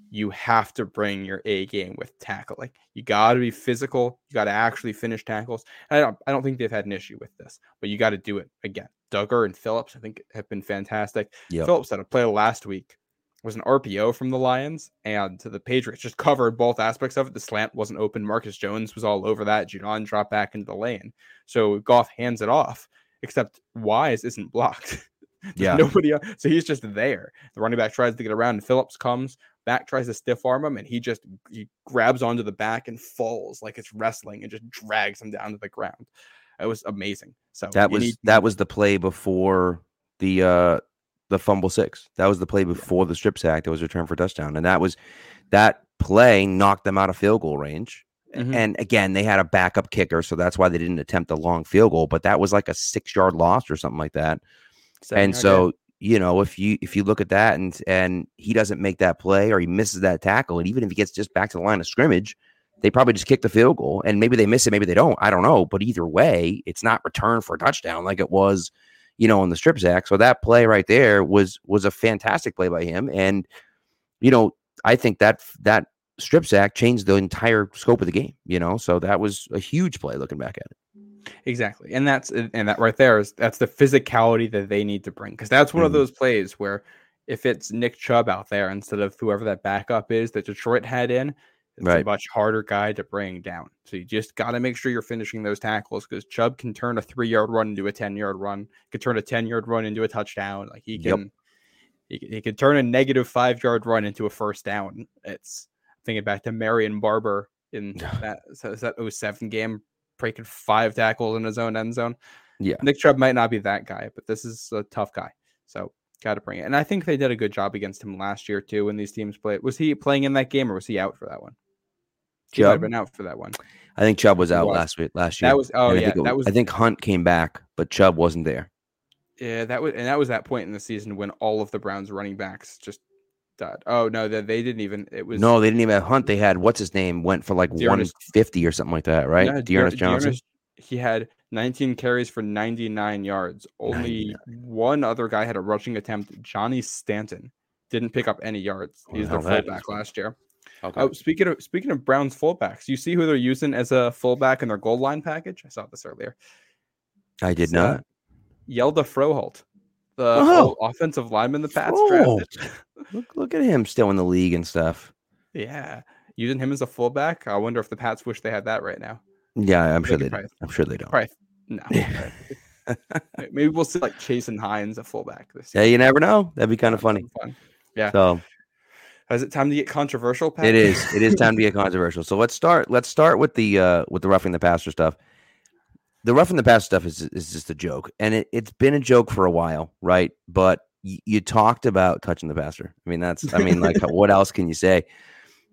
you have to bring your A game with tackling. You got to be physical. You got to actually finish tackles. I don't, I don't think they've had an issue with this, but you got to do it again. Dugger and Phillips, I think, have been fantastic. Yep. Phillips had a play last week was an RPO from the Lions, and the Patriots just covered both aspects of it. The slant wasn't open. Marcus Jones was all over that. Judon dropped back into the lane. So Goff hands it off, except Wise isn't blocked. [laughs] [laughs] Yeah. Nobody else. So he's just there. The running back tries to get around, and Phillips comes back, tries to stiff arm him, and he just he grabs onto the back and falls like it's wrestling and just drags him down to the ground. It was amazing. So That was need- that was the play before the uh the fumble six. That was the play before the strip sack that was returned for touchdown. And that was that play knocked them out of field goal range. Mhm. And again, they had a backup kicker, so that's why they didn't attempt a long field goal. But that was like a six yard loss or something like that. And so you know if you if you look at that and and he doesn't make that play or he misses that tackle and even if he gets just back to the line of scrimmage they probably just kick the field goal and maybe they miss it maybe they don't i don't know but either way it's not returned for a touchdown like it was you know on the strip sack. So that play right there was was a fantastic play by him and you know i think that that strip sack changed the entire scope of the game you know? So that was a huge play looking back at it Exactly. And that's and that right there is that's the physicality that they need to bring. Because that's one of Mhm. those plays where if it's Nick Chubb out there instead of whoever that backup is that Detroit had in, it's a much harder guy to bring down. So you just got to make sure you're finishing those tackles because Chubb can turn a three yard run into a 10 yard run, could turn a 10 yard run into a touchdown. Like he Yep. can, he, can- he could turn a negative five yard run into a first down. It's thinking back to Marion Barber in [sighs] that, so that 07 game, breaking five tackles in his own end zone. yeah Nick Chubb might not be that guy, but this is a tough guy. So got to bring it. And I think they did a good job against him last year too when these teams played. Was he playing in that game or was he out for that one? He might have Chubb? been out for that one. i think chubb was out was. last week last year That was oh And I yeah, think that was I think Hunt came back, but Chubb wasn't there. yeah, that was and that was that point in the season when all of the Browns running backs just Oh no, they, they didn't even it was No, they didn't even have Hunt. They had what's his name went for like 150 or something like that, right? Yeah, D'Ernest Johnson. D'Ernest- he had 19 carries for 99 yards. Only 99. one other guy had a rushing attempt. Johnny Stanton didn't pick up any yards. He's the their fullback last year. Okay. Oh, speaking of speaking of Browns fullbacks, you see who they're using as a fullback in their goal line package? I saw this earlier. I did uh, not. Hjalte Froholdt, the Oh. offensive lineman the Pats Froholdt. drafted. [laughs] Look, look at him still in the league and stuff. yeah, using him as a fullback. I wonder if the Pats wish they had that right now. Yeah, I'm They sure they. probably- Don't. I'm sure they don't. Probably no. [laughs] Maybe we'll see like Chase and Hines a fullback this year. Yeah, you never know. That'd be kind of funny. fun. So Is it time to get controversial? Pat? it is. It is time to get [laughs] controversial. So let's start. Let's start with the uh with the roughing the passer stuff. The roughing the passer stuff is is just a joke, and it, it's been a joke for a while, right? But y- you talked about touching the passer. I mean, that's. I mean, like, what else can you say?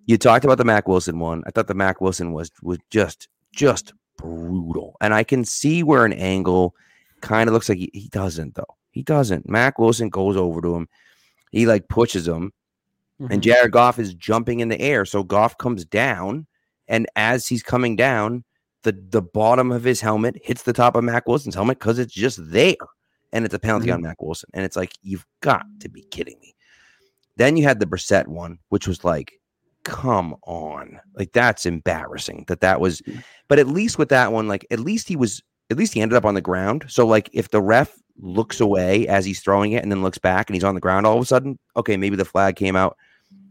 You talked about the Mack Wilson one. I thought the Mack Wilson was was just just brutal, and I can see where an angle kind of looks like he, he doesn't though. He doesn't. Mack Wilson goes over to him. He like pushes him, and Mhm. Jared Goff is jumping in the air. So Goff comes down, and as he's coming down, the the bottom of his helmet hits the top of Mack Wilson's helmet because it's just there, and it's a penalty on mm-hmm. Mack Wilson. And it's like you've got to be kidding me. Then you had the Brissett one, which was like, come on, like that's embarrassing that that was. Mm-hmm. But at least with that one, like at least he was, at least he ended up on the ground. So like if the ref looks away as he's throwing it and then looks back and he's on the ground all of a sudden, okay, maybe the flag came out.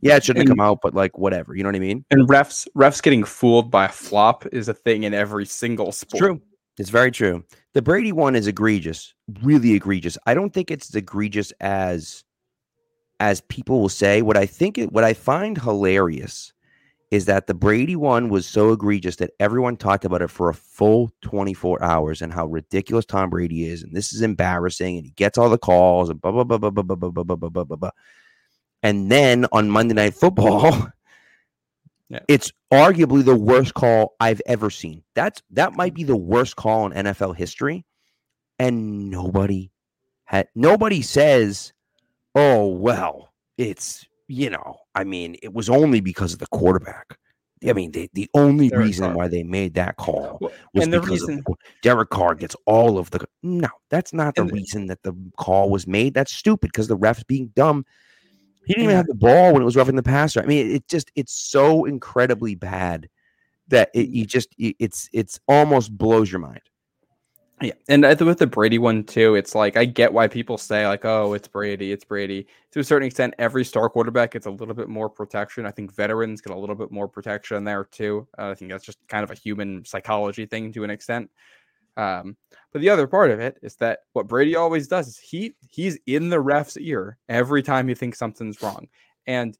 Yeah, it shouldn't have And- come out, but like whatever. You know what I mean? And refs refs getting fooled by a flop is a thing in every single sport. True. It's very true. The Brady one is egregious, really egregious. I don't think it's as egregious as as people will say. What I think it what I find hilarious is that the Brady one was so egregious that everyone talked about it for a full 24 hours and how ridiculous Tom Brady is and this is embarrassing and he gets all the calls and blah blah blah blah blah blah blah blah blah blah blah blah. And then on Monday Night Football, [laughs] Yeah. it's arguably the worst call I've ever seen. That's that might be the worst call in NFL history, and nobody had nobody says, "Oh well, it's you know." I mean, it was only because of the quarterback. I mean, the, the only Derek reason Carr. why they made that call Well, was and the because of reason the, Derek Carr gets all of the. No, that's not the And the- reason that the call was made. That's stupid because the ref's being dumb. He didn't even have the ball when it was roughing the passer. I mean, it just it's so incredibly bad that it you just it's it's almost blows your mind. Yeah, and with the Brady one too, it's like I get why people say like, "Oh, it's Brady, it's Brady." To a certain extent, every star quarterback gets a little bit more protection. I think veterans get a little bit more protection there too. Uh, I think that's just kind of a human psychology thing to an extent. Um, but the other part of it is that what Brady always does is he he's in the ref's ear every time he thinks something's wrong, and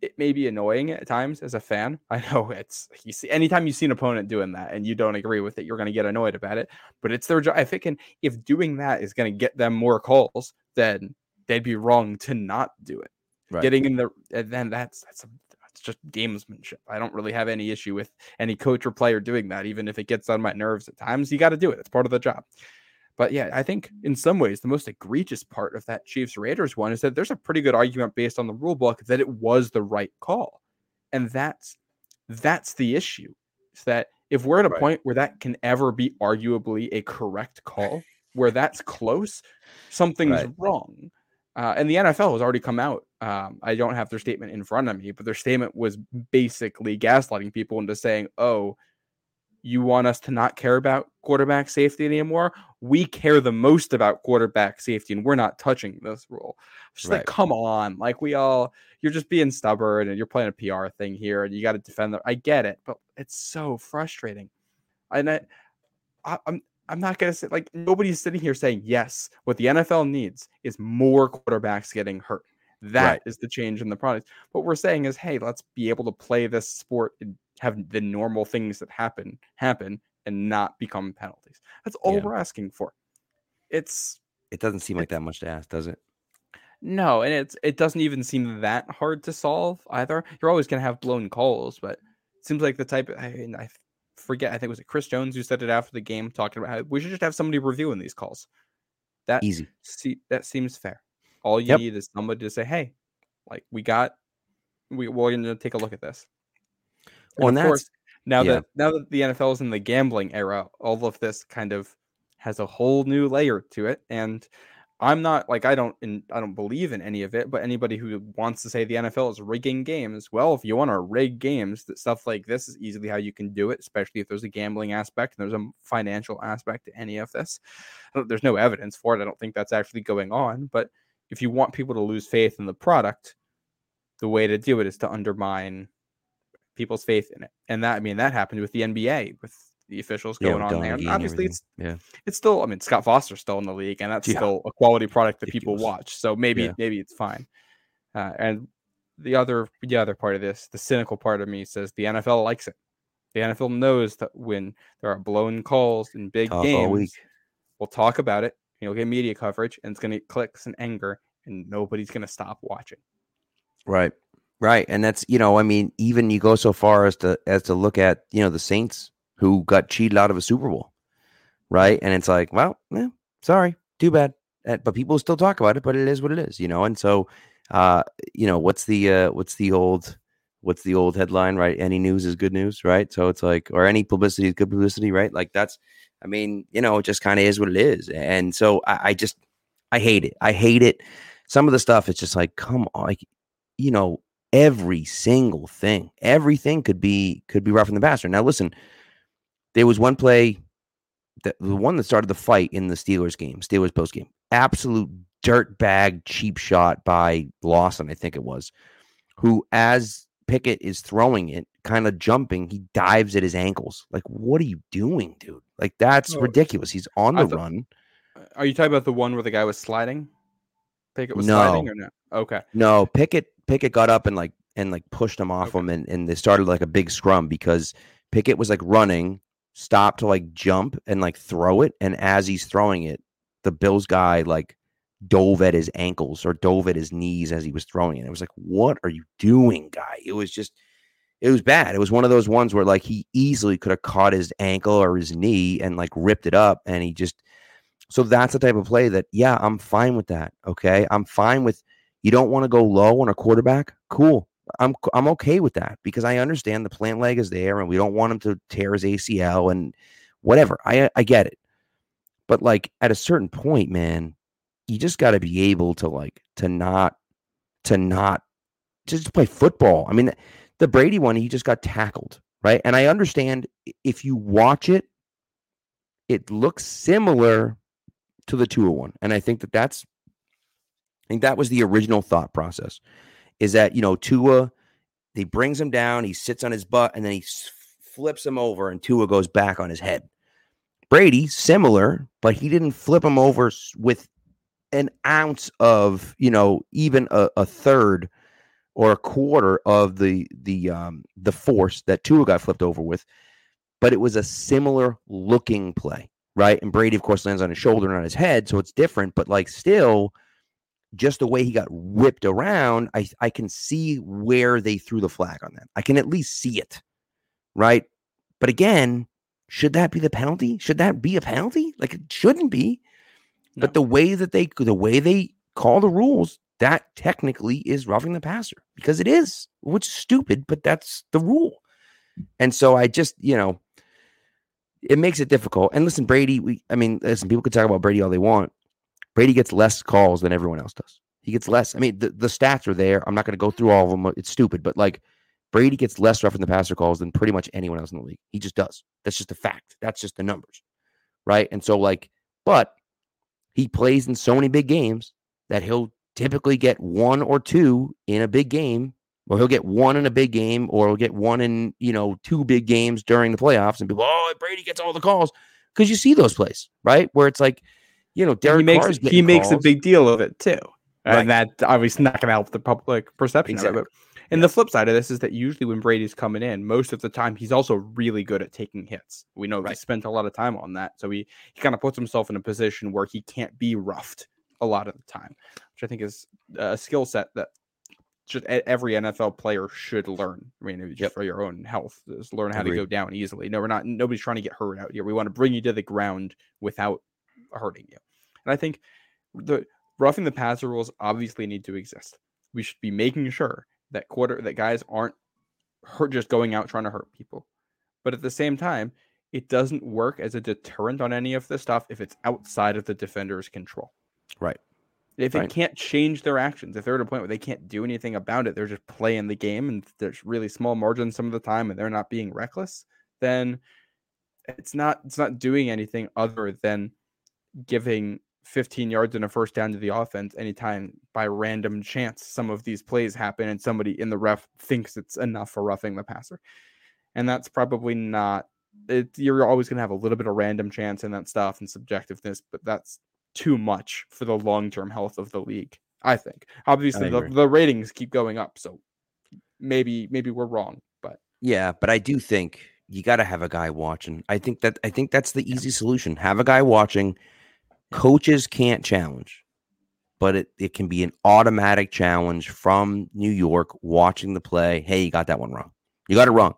it may be annoying at times as a fan. [laughs] I know it's you see anytime you see an opponent doing that and you don't agree with it, you're going to get annoyed about it. But it's their job. If it can, if doing that is going to get them more calls, then they'd be wrong to not do it. Right. Getting in the and then that's that's a, that's just gamesmanship. I don't really have any issue with any coach or player doing that, even if it gets on my nerves at times. You got to do it. It's part of the job. But yeah, I think in some ways the most egregious part of that Chiefs Raiders one is that there's a pretty good argument based on the rule book that it was the right call. And that's that's the issue. Is that if we're at a right. point where that can ever be arguably a correct call, where that's close, something's right. wrong. Uh, and the NFL has already come out. Um, I don't have their statement in front of me, but their statement was basically gaslighting people into saying, "Oh, you want us to not care about quarterback safety anymore. We care the most about quarterback safety, and we're not touching this rule. Just right. like, come on, like we all, you're just being stubborn, and you're playing a PR thing here, and you got to defend them. I get it, but it's so frustrating. And I, I I'm I'm not gonna say like nobody's sitting here saying yes. What the NFL needs is more quarterbacks getting hurt. That right. is the change in the product. What we're saying is, hey, let's be able to play this sport and have the normal things that happen happen and not become penalties. That's all yeah. we're asking for. It's it doesn't seem like that much to ask, does it? No, and it's it doesn't even seem that hard to solve either. You're always gonna have blown calls, but it seems like the type of, I, mean, I forget, I think it was it Chris Jones who said it after the game, talking about how we should just have somebody reviewing these calls. That easy. See, that seems fair. All you yep. need is somebody to say, "Hey, like we got, we we're gonna take a look at this." Well, and of course, now yeah. that now that the NFL is in the gambling era, all of this kind of has a whole new layer to it. And I'm not like I don't in, I don't believe in any of it, but anybody who wants to say the NFL is rigging games, well, if you want to rig games, that stuff like this is easily how you can do it, especially if there's a gambling aspect and there's a financial aspect to any of this. There's no evidence for it. I don't think that's actually going on, but if you want people to lose faith in the product, the way to do it is to undermine people's faith in it. And that I mean that happened with the NBA with the officials going yeah, on there. And obviously, it's yeah, it's still. I mean, Scott Foster's still in the league, and that's yeah. still a quality product that people watch. So maybe yeah. maybe it's fine. Uh, and the other the other part of this, the cynical part of me says the NFL likes it. The NFL knows that when there are blown calls in big talk games, we'll talk about it. You'll get media coverage, and it's going to get clicks and anger, and nobody's going to stop watching. Right. Right. And that's, you know, I mean, even you go so far as to as to look at, you know, the Saints who got cheated out of a Super Bowl. Right. And it's like, well, yeah, sorry, too bad. Eh, but people still talk about it, but it is what it is, you know. And so uh, you know, what's the uh what's the old what's the old headline, right? Any news is good news, right? So it's like, or any publicity is good publicity, right? Like that's I mean, you know, it just kind of is what it is. And so I, I just I hate it. I hate it. Some of the stuff it's just like, come on, like, you know, every single thing. Everything could be could be roughing the passer. Now listen, there was one play that the one that started the fight in the Steelers game, Steelers post game. Absolute dirt bag cheap shot by Lawson, I think it was, who as Pickett is throwing it, kind of jumping, he dives at his ankles. Like, what are you doing, dude? Like that's oh, ridiculous. He's on the th- run. Are you talking about the one where the guy was sliding? Pickett was no. sliding or no? Okay. No, Pickett Pickett got up and like and like pushed him off okay. him and, and they started like a big scrum because Pickett was like running, stopped to like jump and like throw it. And as he's throwing it, the Bills guy like dove at his ankles or dove at his knees as he was throwing it. It was like, what are you doing, guy? It was just it was bad. It was one of those ones where like he easily could have caught his ankle or his knee and like ripped it up and he just so that's the type of play that yeah, I'm fine with that. Okay? I'm fine with you don't want to go low on a quarterback? Cool. I'm I'm okay with that because I understand the plant leg is there and we don't want him to tear his ACL and whatever. I I get it. But like at a certain point, man, you just got to be able to like to not to not just play football. I mean, the Brady one, he just got tackled, right? And I understand if you watch it, it looks similar to the Tua oh one, and I think that that's, I think that was the original thought process, is that you know Tua, he brings him down, he sits on his butt, and then he flips him over, and Tua goes back on his head. Brady, similar, but he didn't flip him over with an ounce of, you know, even a, a third or a quarter of the the um the force that Tua got flipped over with, but it was a similar looking play, right? And Brady, of course, lands on his shoulder and on his head, so it's different, but like still, just the way he got whipped around, I I can see where they threw the flag on that. I can at least see it, right? But again, should that be the penalty? Should that be a penalty? Like it shouldn't be. No. But the way that they the way they call the rules, that technically is roughing the passer because it is, which is stupid, but that's the rule. And so I just, you know, it makes it difficult. And listen, Brady, we I mean, listen, people could talk about Brady all they want. Brady gets less calls than everyone else does. He gets less. I mean, the, the stats are there. I'm not going to go through all of them. It's stupid, but like Brady gets less roughing the passer calls than pretty much anyone else in the league. He just does. That's just a fact. That's just the numbers. Right. And so, like, but he plays in so many big games that he'll typically get one or two in a big game, or he'll get one in a big game, or he'll get one in, you know, two big games during the playoffs. And people, oh, Brady gets all the calls because you see those plays, right? Where it's like, you know, Derek he makes, he makes a big deal of it too. Right. And that obviously not going to help the public perception exactly. of it. And the flip side of this is that usually when Brady's coming in, most of the time he's also really good at taking hits. We know right. he spent a lot of time on that. So he, he kind of puts himself in a position where he can't be roughed a lot of the time, which I think is a skill set that just every NFL player should learn. I mean, just yep. for your own health, is learn how Agreed. to go down easily. No, we're not. Nobody's trying to get hurt out here. We want to bring you to the ground without hurting you. And I think the roughing the passer rules obviously need to exist. We should be making sure that quarter that guys aren't hurt just going out trying to hurt people. But at the same time, it doesn't work as a deterrent on any of this stuff if it's outside of the defender's control. Right. If right. it can't change their actions, if they're at a point where they can't do anything about it, they're just playing the game and there's really small margins some of the time and they're not being reckless, then it's not it's not doing anything other than giving 15 yards and a first down to the offense anytime by random chance some of these plays happen and somebody in the ref thinks it's enough for roughing the passer. And that's probably not it, you're always going to have a little bit of random chance in that stuff and subjectiveness, but that's too much for the long-term health of the league, I think. Obviously the, the ratings keep going up, so maybe maybe we're wrong, but yeah, but I do think you got to have a guy watching. I think that I think that's the easy solution. Have a guy watching Coaches can't challenge, but it, it can be an automatic challenge from New York watching the play. Hey, you got that one wrong. You got it wrong.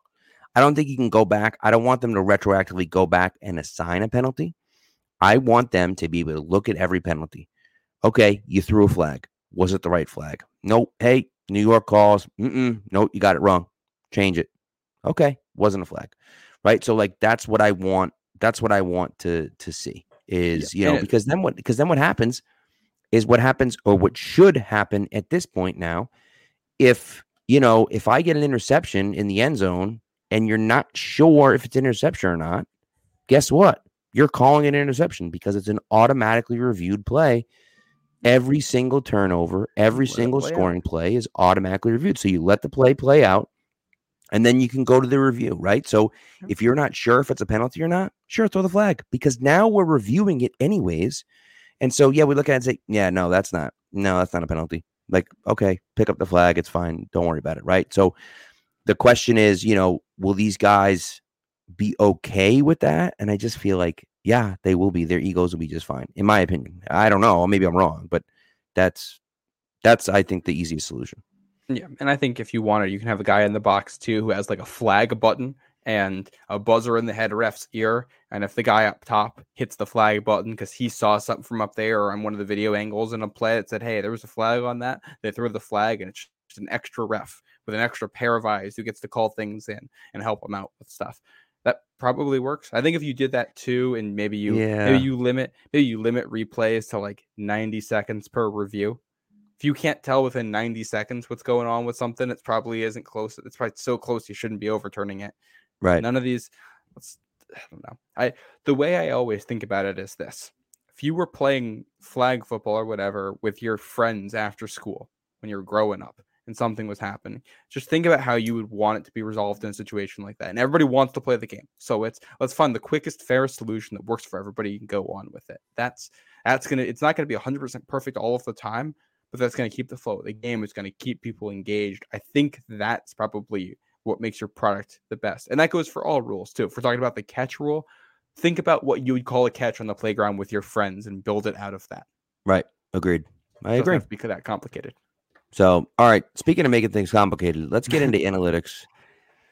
I don't think you can go back. I don't want them to retroactively go back and assign a penalty. I want them to be able to look at every penalty. Okay, you threw a flag. Was it the right flag? Nope. Hey, New York calls. Mm-mm. Nope, you got it wrong. Change it. Okay, wasn't a flag. Right. So like that's what I want. That's what I want to to see is yeah. you know and because then what because then what happens is what happens or what should happen at this point now if you know if i get an interception in the end zone and you're not sure if it's an interception or not guess what you're calling it an interception because it's an automatically reviewed play every single turnover every let single scoring out. play is automatically reviewed so you let the play play out and then you can go to the review, right? So if you're not sure if it's a penalty or not, sure, throw the flag because now we're reviewing it anyways. And so, yeah, we look at it and say, yeah, no, that's not, no, that's not a penalty. Like, okay, pick up the flag. It's fine. Don't worry about it, right? So the question is, you know, will these guys be okay with that? And I just feel like, yeah, they will be. Their egos will be just fine, in my opinion. I don't know. Maybe I'm wrong, but that's, that's, I think, the easiest solution. Yeah, and I think if you want it, you can have a guy in the box too who has like a flag button and a buzzer in the head ref's ear. And if the guy up top hits the flag button because he saw something from up there or on one of the video angles in a play that said, "Hey, there was a flag on that," they throw the flag, and it's just an extra ref with an extra pair of eyes who gets to call things in and help them out with stuff. That probably works. I think if you did that too, and maybe you yeah. maybe you limit maybe you limit replays to like ninety seconds per review if you can't tell within 90 seconds what's going on with something, it probably isn't close. It's probably so close you shouldn't be overturning it. Right. None of these. I don't know. I the way I always think about it is this: if you were playing flag football or whatever with your friends after school when you were growing up and something was happening, just think about how you would want it to be resolved in a situation like that. And everybody wants to play the game, so it's let's find the quickest, fairest solution that works for everybody and go on with it. That's that's gonna. It's not gonna be 100 percent perfect all of the time, but that's going to keep the flow. The game is going to keep people engaged. I think that's probably what makes your product the best. And that goes for all rules too. If we're talking about the catch rule, think about what you would call a catch on the playground with your friends and build it out of that. Right. Agreed. I agree. Have to that complicated. So, all right. Speaking of making things complicated, let's get into analytics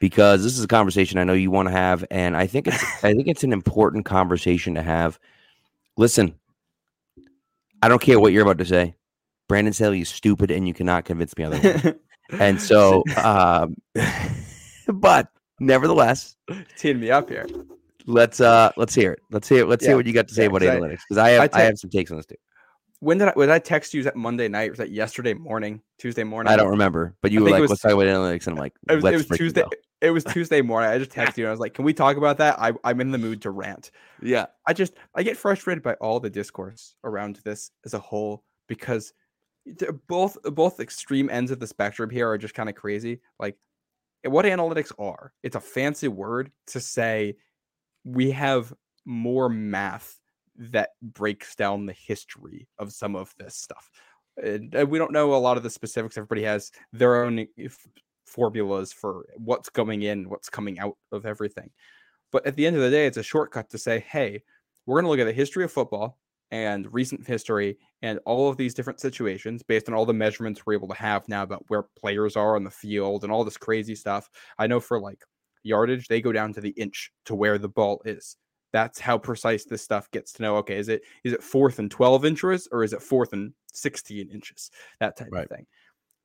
because this is a conversation I know you want to have, and I think it's I think it's an important conversation to have. Listen, I don't care what you're about to say. Brandon Staley is stupid, and you cannot convince me otherwise. [laughs] and so, um, [laughs] but nevertheless, teeing me up here. Let's uh, let's hear it. Let's hear. It. Let's yeah. hear what you got to say yeah, about analytics because I have I, te- I, have some takes on this too. When did I, when I text you? Was that Monday night? Was that yesterday morning? Tuesday morning? I don't remember, but you I were like, was, "Let's talk about analytics," and I'm like, "It was, it was Tuesday." It was [laughs] Tuesday morning. I just texted you. and I was like, "Can we talk about that?" I, I'm in the mood to rant. Yeah, I just I get frustrated by all the discourse around this as a whole because both both extreme ends of the spectrum here are just kind of crazy. Like eh, what analytics are, it's a fancy word to say we have more math that breaks down the history of some of this stuff. And eh, we don't know a lot of the specifics. Everybody has their own formulas for what's going in, what's coming out of everything. But at the end of the day, it's a shortcut to say, hey, we're going to look at the history of football and recent history and all of these different situations based on all the measurements we're able to have now about where players are on the field and all this crazy stuff. I know for like yardage, they go down to the inch to where the ball is. That's how precise this stuff gets to know. Okay, is it is it fourth and twelve inches or is it fourth and sixteen inches? That type right. of thing.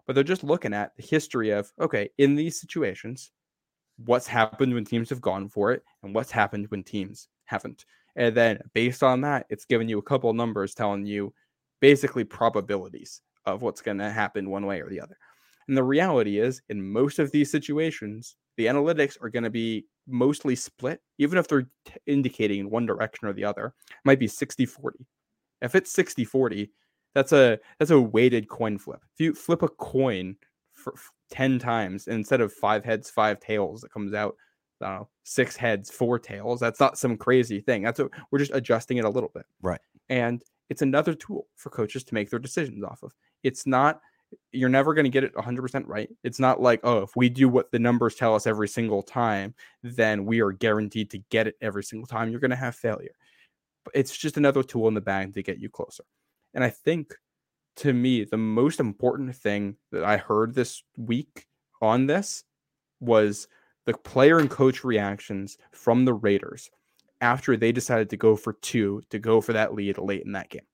But they're just looking at the history of okay, in these situations, what's happened when teams have gone for it and what's happened when teams haven't. And then based on that, it's giving you a couple numbers telling you basically probabilities of what's going to happen one way or the other. And the reality is, in most of these situations, the analytics are going to be mostly split, even if they're t- indicating in one direction or the other. It might be 60 40. If it's 60 40, that's a that's a weighted coin flip. If you flip a coin for 10 times instead of five heads, five tails that comes out know, six heads, four tails. That's not some crazy thing. That's what we're just adjusting it a little bit. Right. And it's another tool for coaches to make their decisions off of. It's not, you're never going to get it 100% right. It's not like, oh, if we do what the numbers tell us every single time, then we are guaranteed to get it every single time. You're going to have failure. But it's just another tool in the bag to get you closer. And I think to me, the most important thing that I heard this week on this was the player and coach reactions from the Raiders after they decided to go for two to go for that lead late in that game.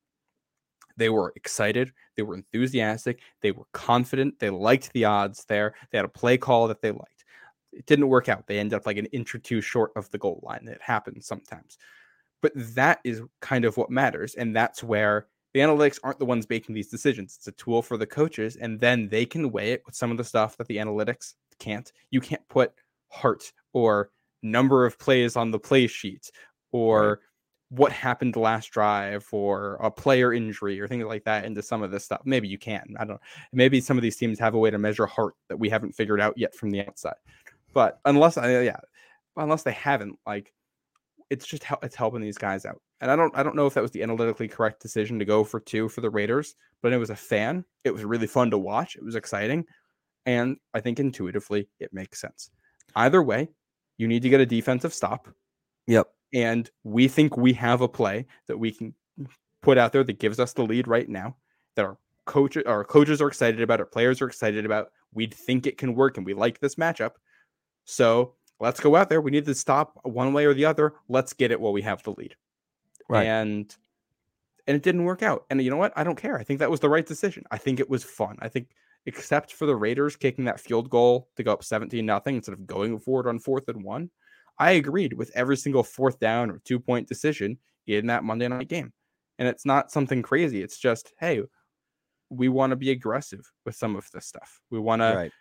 They were excited, they were enthusiastic, they were confident, they liked the odds there, they had a play call that they liked. It didn't work out. They ended up like an inch or two short of the goal line. It happens sometimes. But that is kind of what matters. And that's where the analytics aren't the ones making these decisions. It's a tool for the coaches, and then they can weigh it with some of the stuff that the analytics can't. You can't put heart or number of plays on the play sheet or what happened last drive or a player injury or things like that into some of this stuff. Maybe you can. I don't know. Maybe some of these teams have a way to measure heart that we haven't figured out yet from the outside. But unless I uh, yeah, unless they haven't, like it's just how it's helping these guys out. And I don't I don't know if that was the analytically correct decision to go for two for the Raiders, but it was a fan. It was really fun to watch. It was exciting. And I think intuitively it makes sense. Either way, you need to get a defensive stop. Yep. And we think we have a play that we can put out there that gives us the lead right now. That our coaches, our coaches are excited about, our players are excited about. We think it can work, and we like this matchup. So let's go out there. We need to stop one way or the other. Let's get it while we have the lead. Right. And and it didn't work out. And you know what? I don't care. I think that was the right decision. I think it was fun. I think except for the Raiders kicking that field goal to go up 17 nothing instead of going forward on fourth and one. I agreed with every single fourth down or two point decision in that Monday night game. And it's not something crazy. It's just, hey, we want to be aggressive with some of this stuff. We want to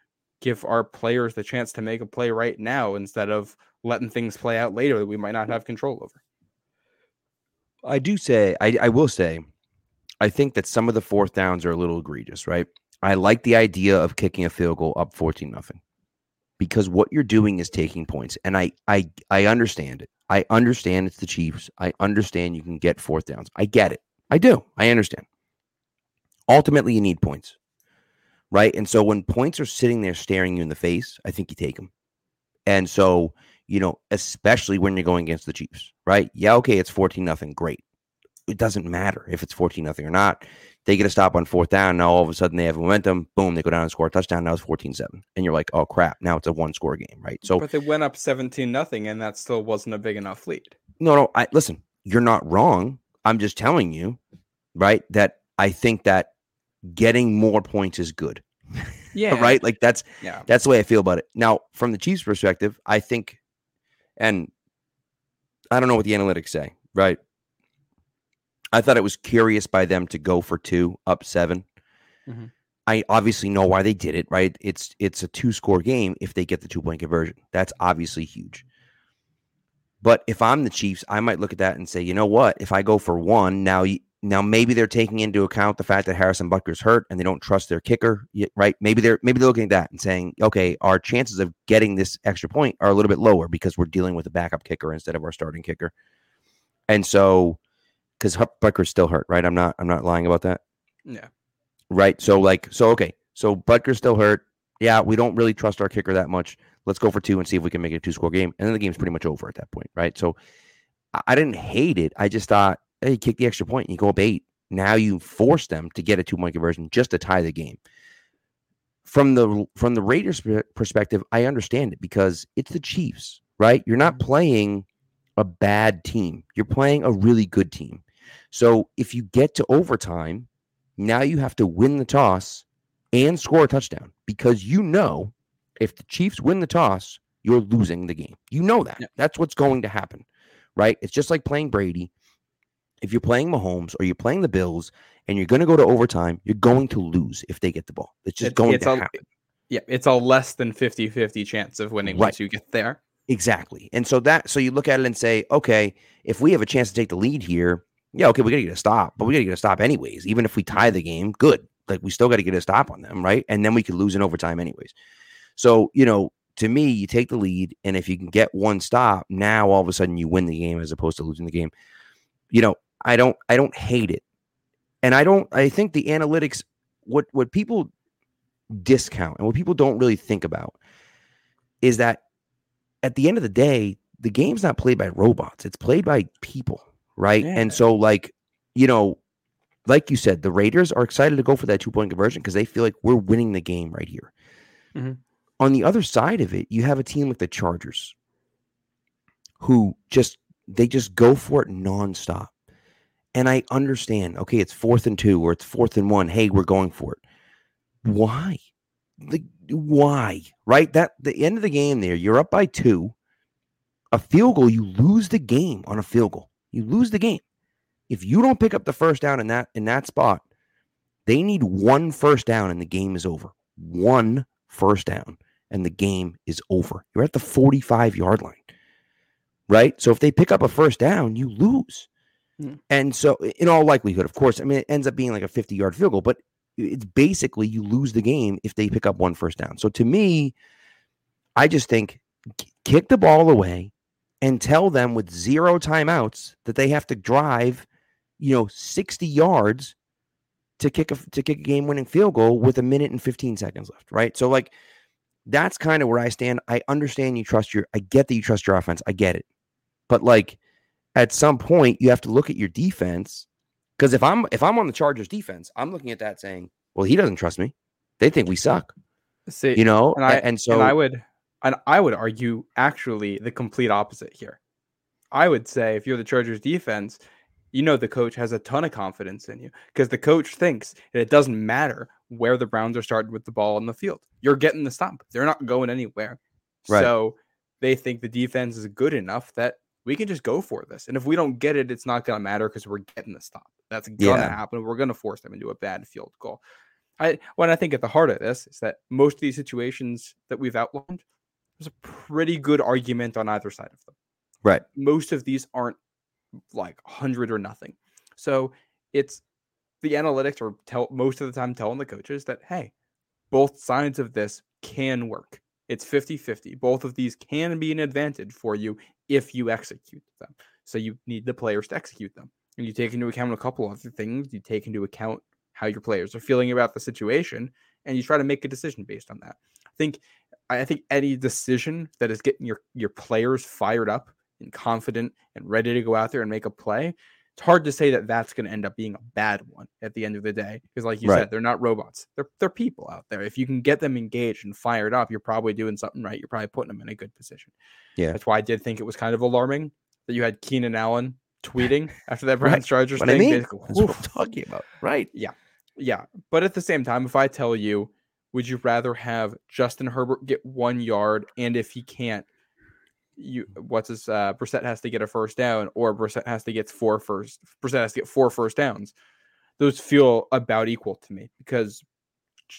give our players the chance to make a play right now instead of letting things play out later that we might not have control over. I do say, I, I will say, I think that some of the fourth downs are a little egregious, right? I like the idea of kicking a field goal up 14 nothing because what you're doing is taking points. And I, I, I understand it. I understand it's the Chiefs. I understand you can get fourth downs. I get it. I do. I understand. Ultimately, you need points, right? And so when points are sitting there staring you in the face, I think you take them. And so, you know, especially when you're going against the Chiefs, right? Yeah, okay, it's 14 nothing. Great. It doesn't matter if it's 14 nothing or not. They get a stop on fourth down. Now all of a sudden they have momentum. Boom, they go down and score a touchdown. Now it's 14 7. And you're like, oh crap, now it's a one score game, right? So, but they went up 17 nothing and that still wasn't a big enough lead. no, no, I listen, you're not wrong. I'm just telling you, right, that I think that getting more points is good. Yeah. [laughs] right? Like that's Yeah. That's the way I feel about it. Now, from the Chiefs' perspective, I think, and I don't know what the analytics say, right? I thought it was curious by them to go for two up 7 Mhm. I obviously know why they did it, right? It's it's a two score game if they get the two point conversion. That's obviously huge. But if I'm the Chiefs, I might look at that and say, you know what? If I go for one, now you, now maybe they're taking into account the fact that Harrison Butker's hurt and they don't trust their kicker, right? Maybe they're maybe they're looking at that and saying, okay, our chances of getting this extra point are a little bit lower because we're dealing with a backup kicker instead of our starting kicker. And so, because Butker's still hurt, right? I'm not I'm not lying about that Yeah. right? So like, so okay, so Butker's still hurt. Yeah, we don't really trust our kicker that much. Let's go for two and see if we can make it a two score game. And then the game's pretty much over at that point, right? So I- didn't hate it. I just thought, hey, kick the extra point and you go up eight. Now you force them to get a two point conversion just to tie the game. From the from the Raiders perspective, I understand it because it's the Chiefs, right? You're not mm-hmm. playing a bad team. You're playing a really good team. So if you get to overtime, now you have to win the toss and score a touchdown because you know if the Chiefs win the toss, you're losing the game. You know that. Yeah. That's what's going to happen, right? It's just like playing Brady. If you're playing Mahomes or you're playing the Bills and you're going to go to overtime, you're going to lose if they get the ball. It's just It's- going it's to a- happen. Yeah. It's a less than 50 50 chance of winning Right. once you get there. Exactly. And so that so you look at it and say, okay, if we have a chance to take the lead here, yeah, okay, we gotta get a stop, but we gotta get a stop anyways. Even if we tie the game, good. Like we still got to get a stop on them, right? And then we could lose in overtime anyways. So, you know, to me, you take the lead, and if you can get one stop, now all of a sudden you win the game as opposed to losing the game. You know, I don't I don't hate it. And I don't I think the analytics what what people discount and what people don't really think about is that at the end of the day, the game's not played by robots. It's played by people, right? And so, like, you know, like you said, the Raiders are excited to go for that two point conversion because they feel like we're winning the game right here. Mhm. On the other side of it, you have a team like the Chargers who just they just go for it nonstop. And I understand, okay, it's fourth and two or it's fourth and one. Hey, we're going for it. Why? Like, why? Right? That the end of the game there, you're up by two. A field goal, you lose the game on a field goal. You lose the game. If you don't pick up the first down in that in that spot, they need one first down and the game is over. One first down and the game is over. You're at the 45 yard line. Right? So if they pick up a first down, you lose. Hmm. And so in all likelihood, of course, I mean it ends up being like a 50 yard field goal, but it's basically you lose the game if they pick up one first down. So to me, I just think kick the ball away and tell them with zero timeouts that they have to drive, you know, 60 yards to kick a to kick a game winning field goal with a minute and 15 seconds left, right? So like that's kind of where I stand. I understand you trust your I get that you trust your offense. I get it. But like at some point you have to look at your defense because if I'm if I'm on the Chargers defense, I'm looking at that saying, well, he doesn't trust me. They think we suck, See, you know? and I and so and I would and I would argue actually the complete opposite here. I would say if you're the Chargers defense, you know the coach has a ton of confidence in you because the coach thinks that it doesn't matter where the Browns are starting with the ball on the field. You're getting the stop. They're not going anywhere. Right. So they think the defense is good enough that we can just go for this. And if we don't get it, it's not going to matter because we're getting the stop. That's going to Yeah. happen. We're going to force them into a bad field goal. I when I think at the heart of this is that most of these situations that we've outlined, there's a pretty good argument on either side of them. Right. Most of these aren't like 100 or nothing. So it's the analytics are tell most of the time telling the coaches that hey, both sides of this can work. It's 50-50. Both of these can be an advantage for you if you execute them. So you need the players to execute them. And you take into account a couple other things. You take into account how your players are feeling about the situation and you try to make a decision based on that. I think I think any decision that is getting your your players fired up and confident and ready to go out there and make a play, it's hard to say that that's going to end up being a bad one at the end of the day because like you Right. said they're not robots. They're they're people out there. If you can get them engaged and fired up, you're probably doing something right. You're probably putting them in a good position. Yeah. That's why I did think it was kind of alarming that you had Keenan Allen [laughs] tweeting after that Browns Right. Chargers What I thing. mean, basically, that's what I'm talking about. Right. Yeah. Yeah, but at the same time, if I tell you, would you rather have Justin Herbert get one yard, and if he can't, you what's his uh Brissett has to get a first down, or Brissett has to get four first Brissett has to get four first downs. Those feel about equal to me because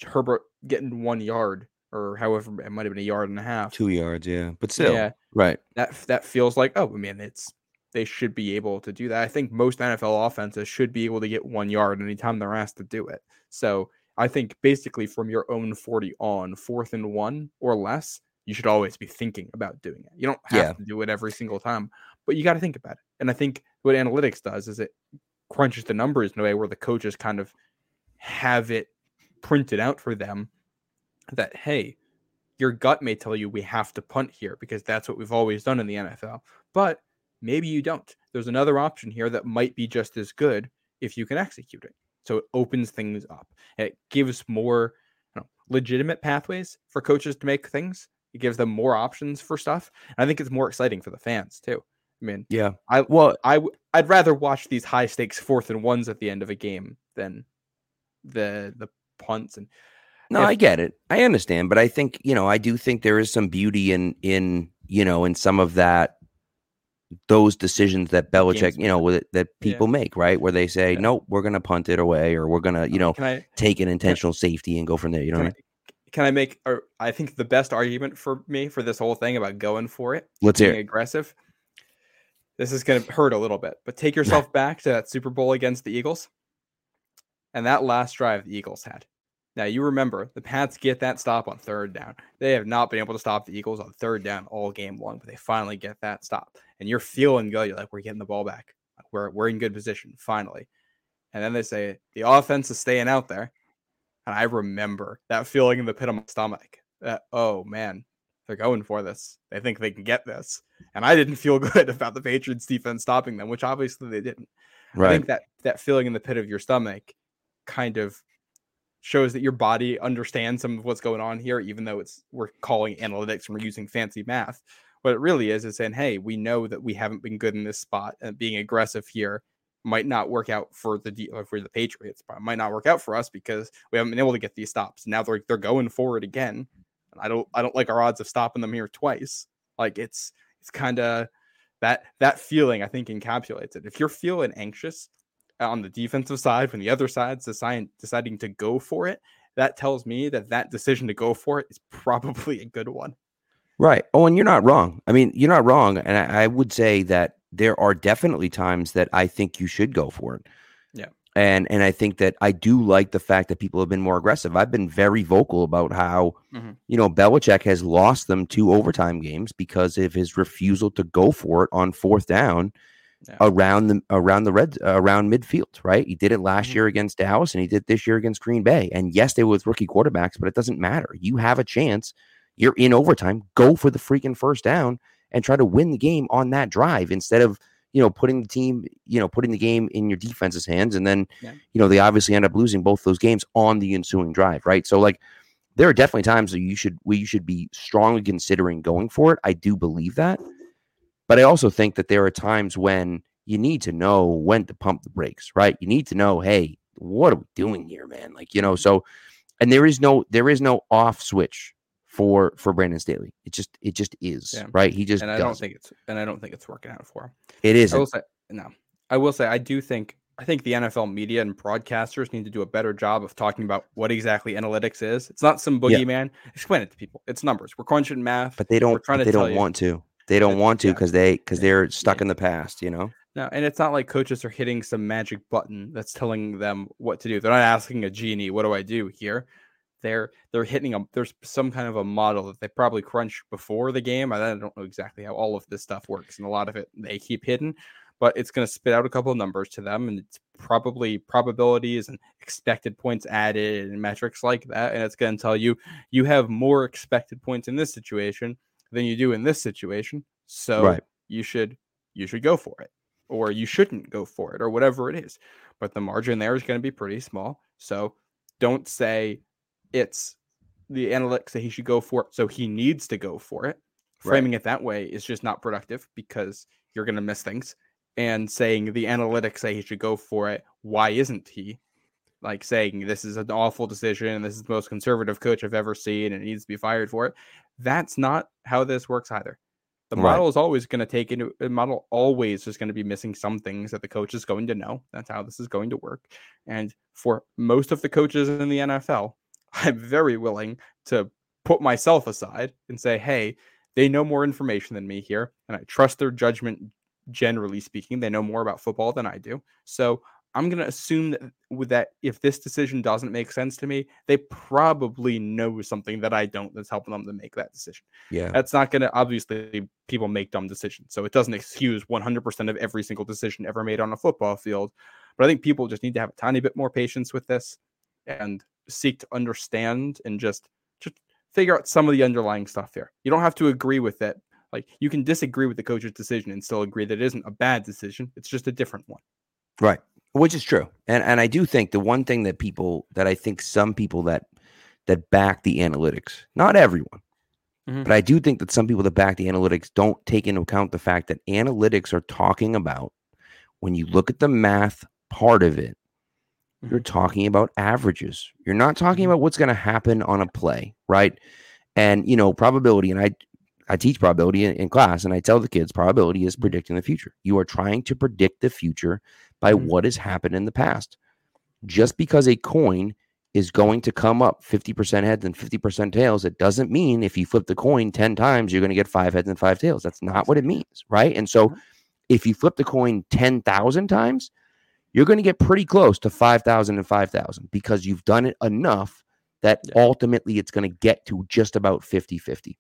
Herbert getting one yard or however it might have been a yard and a half. Two yards, yeah. But still. Yeah, Right. that that feels like oh, I mean it's they should be able to do that. I think most NFL offenses should be able to get one yard anytime they're asked to do it. So I think basically from your own 40 on, fourth and one or less, you should always be thinking about doing it. You don't have Yeah. to do it every single time, but you got to think about it. And I think what analytics does is it crunches the numbers in a way where the coaches kind of have it printed out for them that hey, your gut may tell you we have to punt here because that's what we've always done in the NFL. But maybe you don't. There's another option here that might be just as good if you can execute it. So it opens things up. It gives more you know, legitimate pathways for coaches to make things. It gives them more options for stuff. And I think it's more exciting for the fans too. I mean, Yeah. I Well, I I'd rather watch these high stakes fourth and ones at the end of a game than the the punts and No, if- I get it. I understand, but I think you know, I do think there is some beauty in in you know in some of that those decisions that Belichick, you know, with that Yeah. people make, right? Where they say, Yeah. "Nope, we're going to punt it away," or "We're going to, you know, I take an intentional safety and go from there." You know, can what I can I make or I think the best argument for me for this whole thing about going for it let's being hear. it. aggressive. This is going to hurt a little bit, but take [laughs] yourself back to that Super Bowl against the Eagles and that last drive the Eagles had. Now, you remember the Pats get that stop on third down. They have not been able to stop the Eagles on third down all game long, but they finally get that stop. And you're feeling good. You're like, we're getting the ball back. We're, we're in good position, finally. And then they say, the offense is staying out there. And I remember that feeling in the pit of my stomach that, oh man, they're going for this. They think they can get this. And I didn't feel [laughs] good about the Patriots defense stopping them, which obviously they didn't. I Right. think that that feeling in the pit of your stomach kind of shows that your body understands some of what's going on here, even though it's we're calling analytics and we're using fancy math. What it really is is saying, hey, we know that we haven't been good in this spot, and being aggressive here might not work out for the or uh, for the Patriots. But it might not work out for us because we haven't been able to get these stops. Now they're they're going forward again. And I don't I don't like our odds of stopping them here twice. Like it's it's kind of that that feeling I think encapsulates it. If you're feeling anxious on the defensive side when the other side's deciding deciding to go for it, that tells me that that decision to go for it is probably a good one. Right. Oh, and you're not wrong. I mean, you're not wrong. And I, I would say that there are definitely times that I think you should go for it. Yeah. And and I think that I do like the fact that people have been more aggressive. I've been very vocal about how, Mhm. you know, Belichick has lost them two overtime games because of his refusal to go for it on fourth down Yeah. around the around the red around midfield, right? He did it last Mhm. year against Dallas and he did this year against Green Bay. And yes, they were with rookie quarterbacks, but it doesn't matter. You have a chance. You're in overtime. Go for the freaking first down and try to win the game on that drive instead of you know putting the team you know putting the game in your defense's hands and then Yeah. you know they obviously end up losing both those games on the ensuing drive right so like there are definitely times that you should we should be strongly considering going for it i do believe that but i also think that there are times when you need to know when to pump the brakes right you need to know hey what are we doing here man like you know so and there is no there is no off switch for for Brandon Staley. It just it just is Yeah. right. He just and I does. don't think it's and I don't think it's working out for him. it I isn't. will say no. I will say I do think I think the NFL media and broadcasters need to do a better job of talking about what exactly analytics is. It's not some Yeah. boogeyman. Explain it to people. It's numbers. We're crunching math. But they don't. We're trying to they don't you. want to. They don't want to because they because they're stuck in the past. You know. No, and it's not like coaches are hitting some magic button that's telling them what to do. They're not asking a genie, "What do I do here?" They're they're hitting a there's some kind of a model that they probably crunch before the game. I don't know exactly how all of this stuff works, and a lot of it they keep hidden. But it's going to spit out a couple of numbers to them, and it's probably probabilities and expected points added and metrics like that. And it's going to tell you you have more expected points in this situation than you do in this situation. So Right. you should you should go for it or you shouldn't go for it or whatever it is. But the margin there is going to be pretty small. So don't say it's the analytics that he should go for it. So he needs to go for it. Right. Framing it that way is just not productive because you're going to miss things. And saying the analytics say he should go for it, why isn't he? Like saying this is an awful decision and this is the most conservative coach I've ever seen and he needs to be fired for it. That's not how this works either. The Right. model is always going to take into the model always is going to be missing some things that the coach is going to know. That's how this is going to work. And for most of the coaches in the NFL, [laughs] I'm very willing to put myself aside and say, hey, they know more information than me here, and I trust their judgment. Generally speaking, they know more about football than I do. So I'm going to assume that with that, if this decision doesn't make sense to me, they probably know something that I don't that's helping them to make that decision Yeah. that's not going to obviously people make dumb decisions so it doesn't excuse 100% of every single decision ever made on a football field but i think people just need to have a tiny bit more patience with this and seek to understand and just just figure out some of the underlying stuff here you don't have to agree with it like you can disagree with the coach's decision and still agree that it isn't a bad decision it's just a different one Right. Which is true. And and I do think the one thing that people that I think some people that that back the analytics, not everyone, Mhm. but I do think that some people that back the analytics don't take into account the fact that analytics are talking about when you look at the math part of it, you're talking about averages. You're not talking Mhm. about what's going to happen on a play, right? And you know, probability and I I teach probability in, in class and I tell the kids probability is predicting the future. You are trying to predict the future by Mhm. what has happened in the past. Just because a coin is going to come up 50% heads and 50% tails, it doesn't mean if you flip the coin 10 times, you're going to get five heads and five tails. That's not what it means, right? And so Mhm. if you flip the coin 10,000 times, you're going to get pretty close to 5,000 and 5,000 because you've done it enough that ultimately it's going to get to just about 50 50.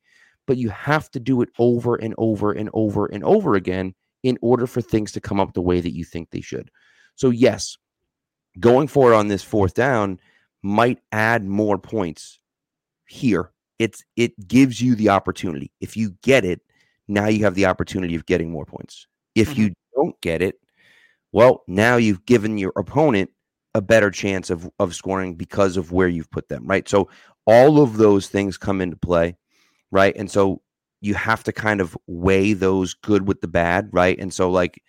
But you have to do it over and over and over and over again in order for things to come up the way that you think they should. So, yes, going for it on this fourth down might add more points here. It's it gives you the opportunity. If you get it, now you have the opportunity of getting more points. If mm-hmm. you don't get it, well, now you've given your opponent a better chance of of scoring because of where you've put them, right? So all of those things come into play, right? And so you have to kind of weigh those good with the bad, right? And so like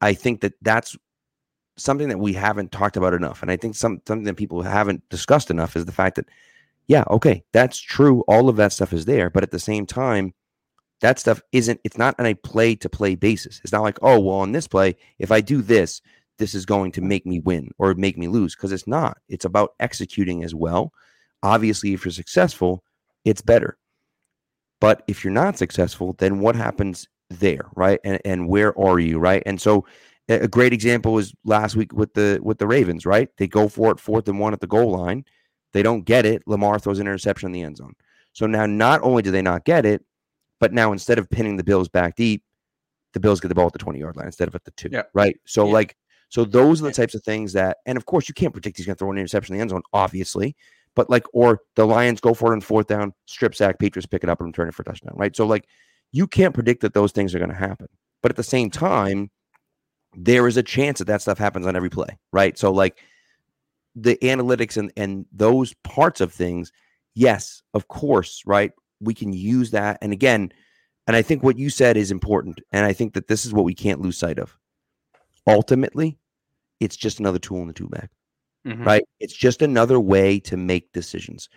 I think that that's something that we haven't talked about enough. And I think some something that people haven't discussed enough is the fact that yeah, okay, that's true. All of that stuff is there, but at the same time, that stuff isn't it's not on a play to play basis. It's not like, oh, well, on this play, if I do this, this is going to make me win or make me lose because it's not. It's about executing as well. Obviously, if you're successful, it's better. But if you're not successful, then what happens there, right? And and where are you, right? And so a great example was last week with the with the Ravens, right? They go for it fourth and one at the goal line. They don't get it. Lamar throws an interception in the end zone. So now not only do they not get it, but now instead of pinning the Bills back deep, the Bills get the ball at the 20 yard line instead of at the two. Yeah. Right. So Yeah. like so those are the types of things that and of course you can't predict he's gonna throw an interception in the end zone, obviously. But like or the Lions go for it on fourth down, strip sack, Patriots pick it up and return it for touchdown, right? So like you can't predict that those things are going to happen. But at the same time, there is a chance that that stuff happens on every play, right? So like the analytics and and those parts of things, yes, of course, right? We can use that. And again, and I think what you said is important. And I think that this is what we can't lose sight of. Ultimately, it's just another tool in the tool bag Mhm. right? It's just another way to make decisions.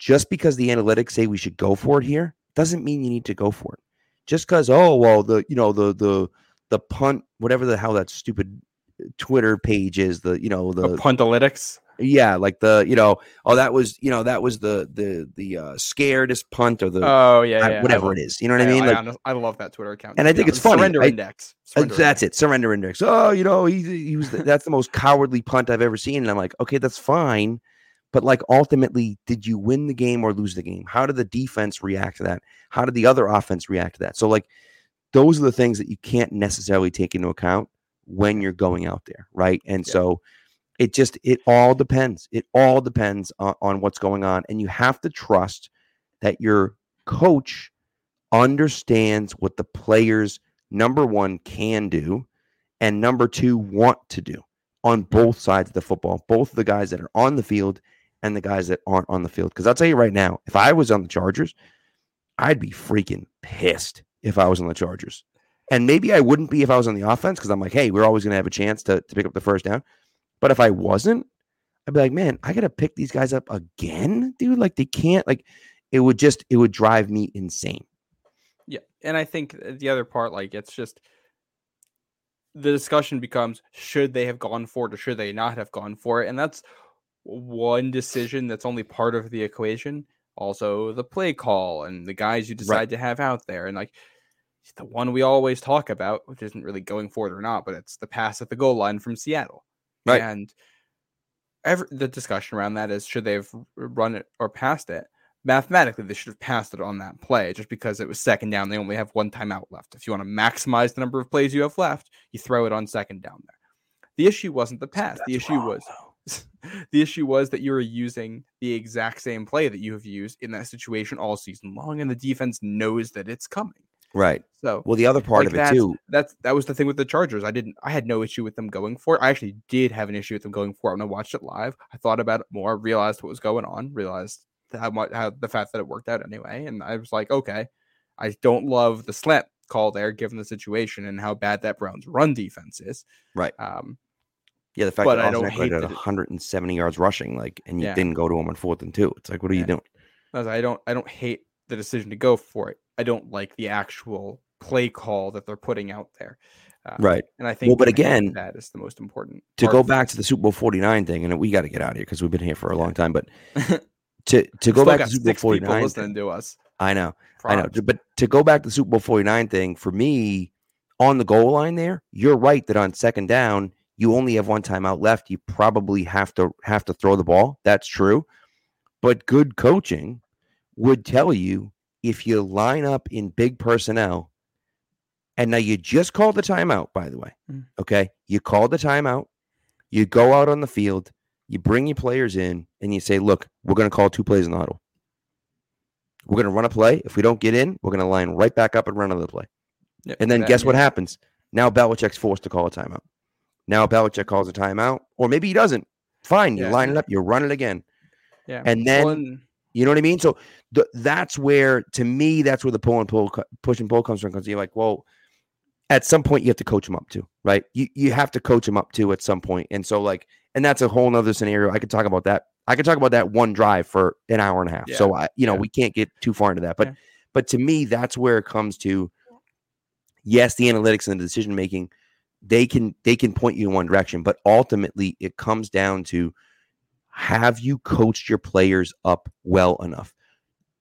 just because the analytics say we should go for it here doesn't mean you need to go for it. Just because, oh well, the you know the the the punt, whatever the hell that stupid Twitter page is, the you know the, the puntalytics. Yeah, like the you know, oh that was you know that was the the the uh, scaredest punt or the oh yeah, yeah whatever it is. You know what I, I mean? Like, I, I, love that Twitter account, and I think it's funny. Surrender I, index. Surrender that's index. it. Surrender index. Oh, you know, he he was the, that's the most cowardly punt I've ever seen, and I'm like, okay, that's fine, but like ultimately, did you win the game or lose the game? How did the defense react to that? How did the other offense react to that? So like, those are the things that you can't necessarily take into account when you're going out there, right? And yeah. so it just it all depends. It all depends on, on what's going on, and you have to trust that your coach understands what the players number one can do, and number two want to do on both sides of the football. Both the guys that are on the field and the guys that aren't on the field. Because I'll tell you right now, if I was on the Chargers, I'd be freaking pissed if I was on the Chargers. And maybe I wouldn't be if I was on the offense because I'm like, hey, we're always going to have a chance to, to pick up the first down. But if I wasn't, I'd be like, man, I gotta pick these guys up again, dude. Like they can't. Like it would just it would drive me insane. Yeah, and I think uh, the other part, like it's just the discussion becomes should they have gone for it or should they not have gone for it, and that's one decision that's only part of the equation. Also, the play call and the guys you decide right. to have out there, and like the one we always talk about, which isn't really going for it or not, but it's the pass at the goal line from Seattle. Right. And every, the discussion around that is should they have run it or passed it? Mathematically, they should have passed it on that play just because it was second down. They only have one timeout left. If you want to maximize the number of plays you have left, you throw it on second down there. The issue wasn't the pass. That's the issue wrong, was [laughs] the issue was that you were using the exact same play that you have used in that situation all season long, and the defense knows that it's coming. Right. So well, the other part like of it too. That's that was the thing with the Chargers. I didn't. I had no issue with them going for it. I actually did have an issue with them going for it when I watched it live. I thought about it more, realized what was going on, realized how much how the fact that it worked out anyway, and I was like, okay, I don't love the slant call there, given the situation and how bad that Browns run defense is. Right. Um. Yeah, the fact that I don't hate at 170 yards rushing, like, and you yeah. didn't go to him on fourth and two. It's like, what are yeah. you doing? I don't. I don't hate the decision to go for it. I don't like the actual play call that they're putting out there. Uh, right. And I think, well, but again, that is the most important. To go back to the Super Bowl 49 thing, and we got to get out of here because we've been here for a long time, but [laughs] to, to go back to Super Bowl 49. listening to us. I know. Props. I know. But to go back to the Super Bowl 49 thing, for me, on the goal line there, you're right that on second down, you only have one timeout left. You probably have to have to throw the ball. That's true. But good coaching would tell you if you line up in big personnel, and now you just called the timeout, by the way. Mm. Okay. You called the timeout, you go out on the field, you bring your players in, and you say, look, we're going to call two plays in the huddle. We're going to run a play. If we don't get in, we're going to line right back up and run another play. Yep, and then guess what happens? Now Belichick's forced to call a timeout. Now Belichick calls a timeout, or maybe he doesn't. Fine, you yeah. line it up, you run it again. Yeah. And then well, you know what I mean? So the, that's where, to me, that's where the pull and pull, push and pull comes from. Because you're like, well, at some point you have to coach them up too, right? You you have to coach them up too at some point. And so like, and that's a whole nother scenario. I could talk about that. I could talk about that one drive for an hour and a half. Yeah. So I, you know, yeah. we can't get too far into that. But yeah. but to me, that's where it comes to. Yes, the analytics and the decision making, they can they can point you in one direction, but ultimately it comes down to have you coached your players up well enough?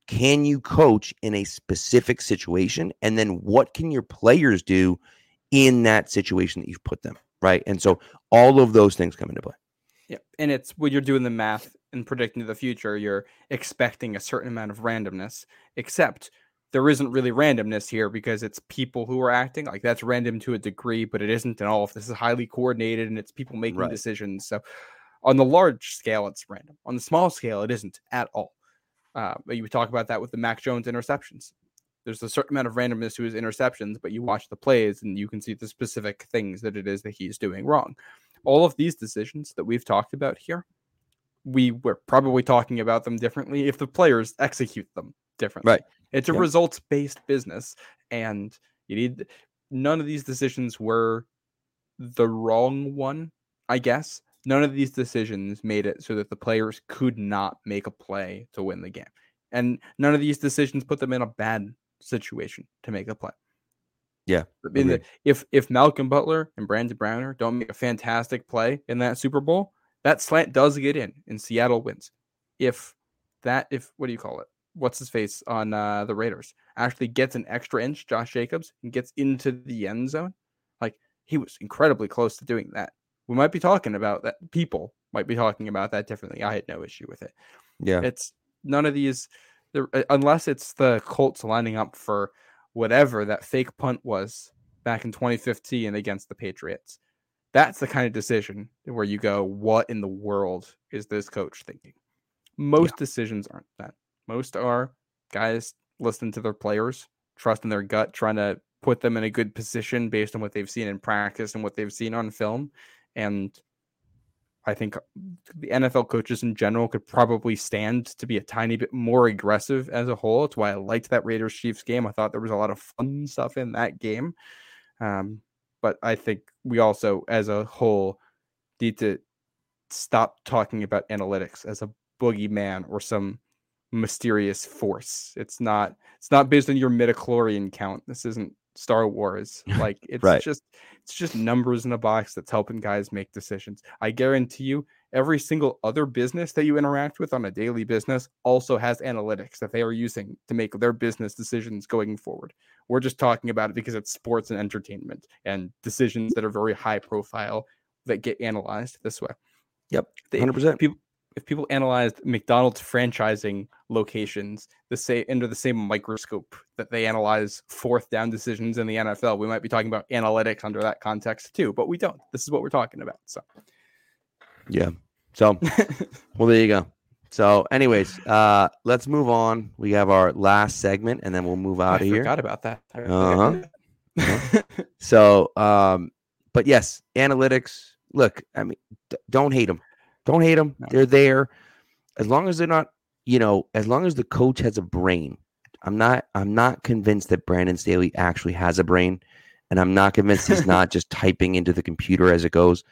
Can you coach in a specific situation? And then what can your players do in that situation that you've put them? Right. And so all of those things come into play. Yeah. And it's when you're doing the math and predicting the future, you're expecting a certain amount of randomness, except there isn't really randomness here because it's people who are acting like that's random to a degree, but it isn't at all. If this is highly coordinated and it's people making right. decisions. So on the large scale, it's random. On the small scale, it isn't at all. Uh, but you talk about that with the Mac Jones interceptions. There's a certain amount of randomness to his interceptions, but you watch the plays and you can see the specific things that it is that he's doing wrong. All of these decisions that we've talked about here, we were probably talking about them differently if the players execute them differently. Right. It's a results based business, and you need none of these decisions were the wrong one, I guess none of these decisions made it so that the players could not make a play to win the game. And none of these decisions put them in a bad situation to make a play. Yeah. I mean, the, if if Malcolm Butler and Brandon Browner don't make a fantastic play in that Super Bowl, that slant does get in and Seattle wins. If that if what do you call it? What's his face on uh, the Raiders actually gets an extra inch, Josh Jacobs, and gets into the end zone, like he was incredibly close to doing that. We might be talking about that. People might be talking about that differently. I had no issue with it. Yeah, it's none of these, uh, unless it's the Colts lining up for whatever that fake punt was back in 2015 against the Patriots. That's the kind of decision where you go, what in the world is this coach thinking? Most yeah. decisions aren't that. Most are guys listening to their players, trusting their gut, trying to put them in a good position based on what they've seen in practice and what they've seen on film. And I think the NFL coaches in general could probably stand to be a tiny bit more aggressive as a whole. It's why I liked that Raiders Chiefs game. I thought there was a lot of fun stuff in that game. Um, but I think we also, as a whole, need to stop talking about analytics as a boogeyman or some mysterious force. It's not. It's not based on your midichlorian count. This isn't Star Wars. [laughs] Like it's right. just it's just numbers in a box that's helping guys make decisions. I guarantee you every single other business that you interact with on a daily business also has analytics that they are using to make their business decisions going forward. We're just talking about it because it's sports and entertainment and decisions that are very high profile that get analyzed this way. Yep. 100%. People if people analyzed McDonald's franchising locations the same under the same microscope that they analyze fourth down decisions in the NFL, we might be talking about analytics under that context too, but we don't. This is what we're talking about. So yeah. So well there you go. So anyways, uh let's move on. We have our last segment and then we'll move out I of here. I forgot about that. Uh-huh. uh-huh. so um but yes, analytics. Look, I mean, d- don't hate them. Don't hate them. No. They're there. As long as they're not, you know, as long as the coach has a brain. I'm not I'm not convinced that Brandon Staley actually has a brain. And I'm not convinced he's [laughs] not just typing into the computer as it goes.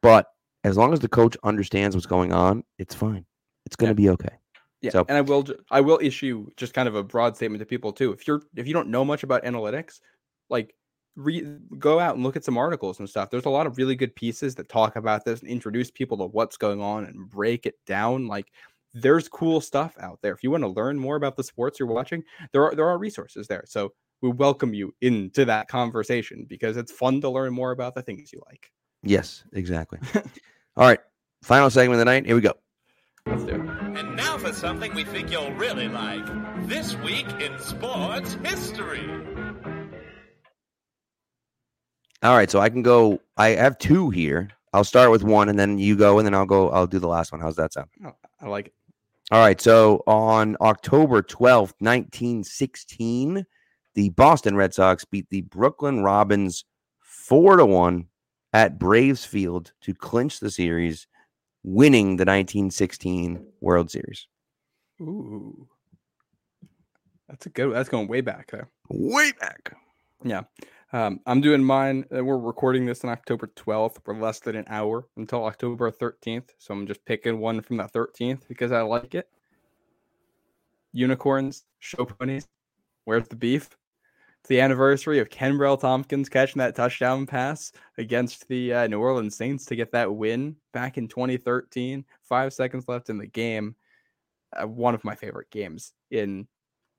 But as long as the coach understands what's going on, it's fine. It's going to yeah. be okay. Yeah, so, and I will I will issue just kind of a broad statement to people too. If you're if you don't know much about analytics, like re- go out and look at some articles and stuff. There's a lot of really good pieces that talk about this and introduce people to what's going on and break it down. Like there's cool stuff out there. If you want to learn more about the sports you're watching, there are there are resources there. So we welcome you into that conversation because it's fun to learn more about the things you like. Yes, exactly. All right. Final segment of the night. Here we go. Let's do it. And now for something we think you'll really like. This week in sports history. All right, so I can go. I have two here. I'll start with one, and then you go, and then I'll go. I'll do the last one. How's that sound? Oh, I like it. All right. So on October twelfth, nineteen sixteen, the Boston Red Sox beat the Brooklyn Robins four to one at Braves Field to clinch the series, winning the nineteen sixteen World Series. Ooh, that's a good. That's going way back there. Way back. Yeah. Um, I'm doing mine. Uh, we're recording this on October 12th. We're less than an hour until October 13th. So I'm just picking one from the 13th because I like it. Unicorns, show ponies. Where's the beef? It's the anniversary of Kenbrell Thompkins catching that touchdown pass against the uh, New Orleans Saints to get that win back in 2013. Five seconds left in the game. Uh, one of my favorite games in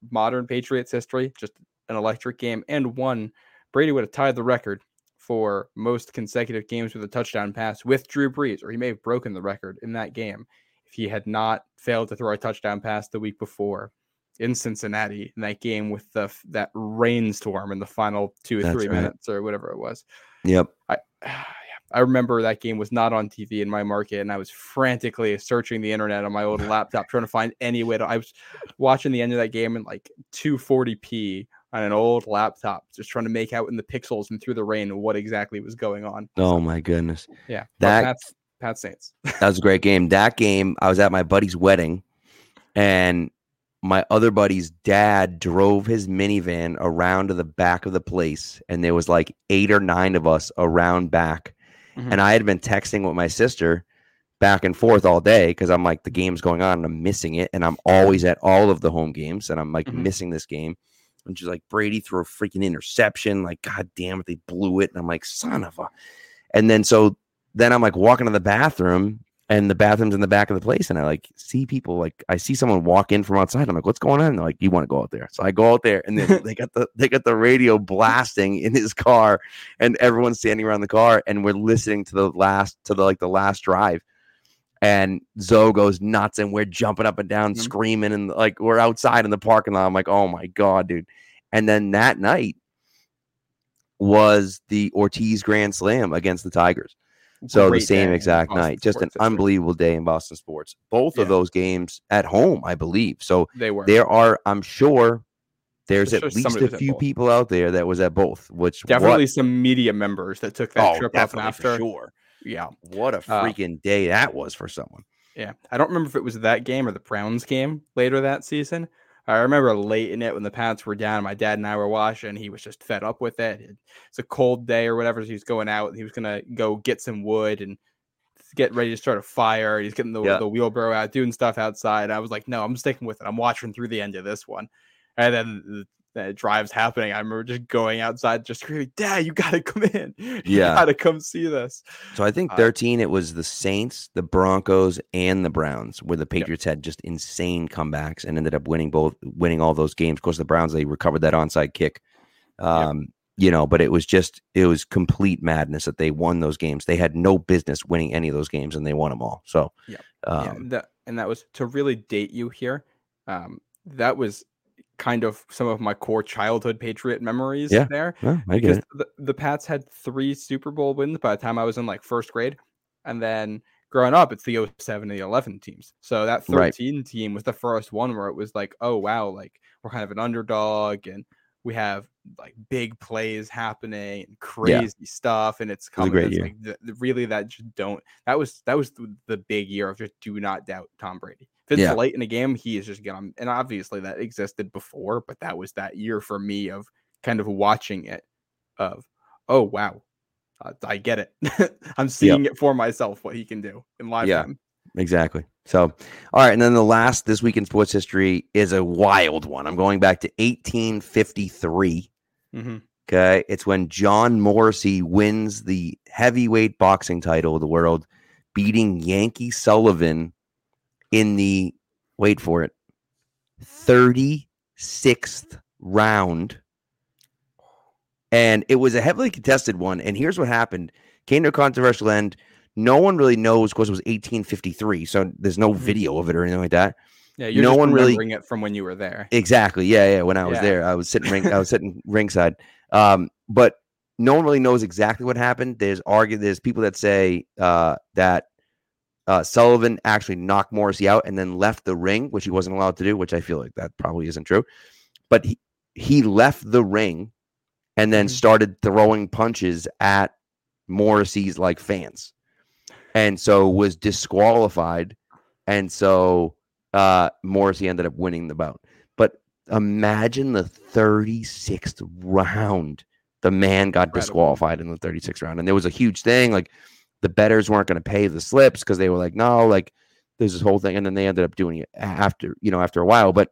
modern Patriots history. Just an electric game and one Brady would have tied the record for most consecutive games with a touchdown pass with Drew Brees, or he may have broken the record in that game if he had not failed to throw a touchdown pass the week before in Cincinnati in that game with the that rainstorm in the final two or That's three right. minutes or whatever it was. Yep. I [sighs] I remember that game was not on TV in my market, and I was frantically searching the internet on my old [laughs] laptop trying to find any way to. I was watching the end of that game in like 240p on an old laptop, just trying to make out in the pixels and through the rain what exactly was going on. Oh my goodness! Yeah, that Pat's, Pat Saints. [laughs] that was a great game. That game, I was at my buddy's wedding, and my other buddy's dad drove his minivan around to the back of the place, and there was like eight or nine of us around back, Mhm. and I had been texting with my sister back and forth all day because I'm like the game's going on and I'm missing it, and I'm always at all of the home games, and I'm like Mhm. missing this game. And she's like, Brady threw a freaking interception. Like, God damn it, they blew it. And I'm like, son of a. And then so then I'm like walking to the bathroom, and the bathroom's in the back of the place, and I like see people like I see someone walk in from outside. I'm like, what's going on? And they're like, you want to go out there? So I go out there, and then [laughs] they got the they got the radio blasting in his car, and everyone's standing around the car, and we're listening to the last to the like the last drive. And Zoe goes nuts, and we're jumping up and down, Mhm. screaming, and like we're outside in the parking lot. I'm like, oh my god, dude! And then that night was the Ortiz Grand Slam against the Tigers. So the same exact night, just an unbelievable day in Boston sports. Both Yeah. of those games at home, I believe. So They were. there are, I'm sure, there's at least a few people out there that was at both. Which what- Definitely some media members that took that oh, trip up after. sure. Yeah. What a Uh, freaking day that was for someone. Yeah. I don't remember if it was that game or the Browns game later that season. I remember late in it when the Pats were down. My dad and I were watching. He was just fed up with it. It's a cold day or whatever. So he was going out. He was gonna go get some wood and get ready to start a fire. He's getting the, Yeah. the wheelbarrow out, doing stuff outside. I was like, no, I'm sticking with it. I'm watching through the end of this one. And then the drive's happening. I remember just going outside, just screaming, "Dad, you gotta come in! [laughs] You Yeah. gotta come see this." So I think Uh, 13, it was the Saints, the Broncos, and the Browns, where the Patriots had just insane comebacks and ended up winning both, winning all those games. Of course, the Browns they recovered that onside kick. Um, you know, but it was just it was complete madness that they won those games. They had no business winning any of those games, and they won them all. So, Yeah. um, yeah, that and that was to really date you here. Um, that was kind of some of my core childhood Patriot memories Yeah, there get because it. the, the Pats had three Super Bowl wins by the time I was in like first grade, and then growing up, it's the 07 and the 11 teams. So that Right. 13 team was the first one where it was like, oh wow, like we're kind of an underdog and we have like big plays happening and crazy stuff, and it's coming. year. like the, the- really that just don't. That was that was the, the big year of just do not doubt Tom Brady. If it's Yeah. late in the game, he is just gonna. And obviously that existed before, but that was that year for me of kind of watching it. Of oh wow, uh, I get it. [laughs] I'm seeing it for myself what he can do in live Yeah. time. Exactly. So, all right. And then the last this week in sports history is a wild one. I'm going back to 1853. hmm Okay. It's when John Morrissey wins the heavyweight boxing title of the world, beating Yankee Sullivan in the, wait for it, 36th round. And it was a heavily contested one. And here's what happened came to a controversial end. No one really knows because it was 1853. So there's no Mhm. video of it or anything like that. Yeah, you're No one really- it from when you were there. Exactly. Yeah, yeah. When I was Yeah. there, I was sitting ring. I was [laughs] sitting ringside. Um, but no one really knows exactly what happened. There's argue. There's people that say uh, that uh, Sullivan actually knocked Morrissey out and then left the ring, which he wasn't allowed to do. Which I feel like that probably isn't true. But he he left the ring and then Mhm. started throwing punches at Morrissey's like fans, and so was disqualified. And so uh, Morrissey ended up winning the bout. But imagine the 36th round. The man got Incredible. disqualified in the 36th round. And there was a huge thing. Like the betters weren't going to pay the slips because they were like, no, like there's this whole thing. And then they ended up doing it after, you know, after a while. But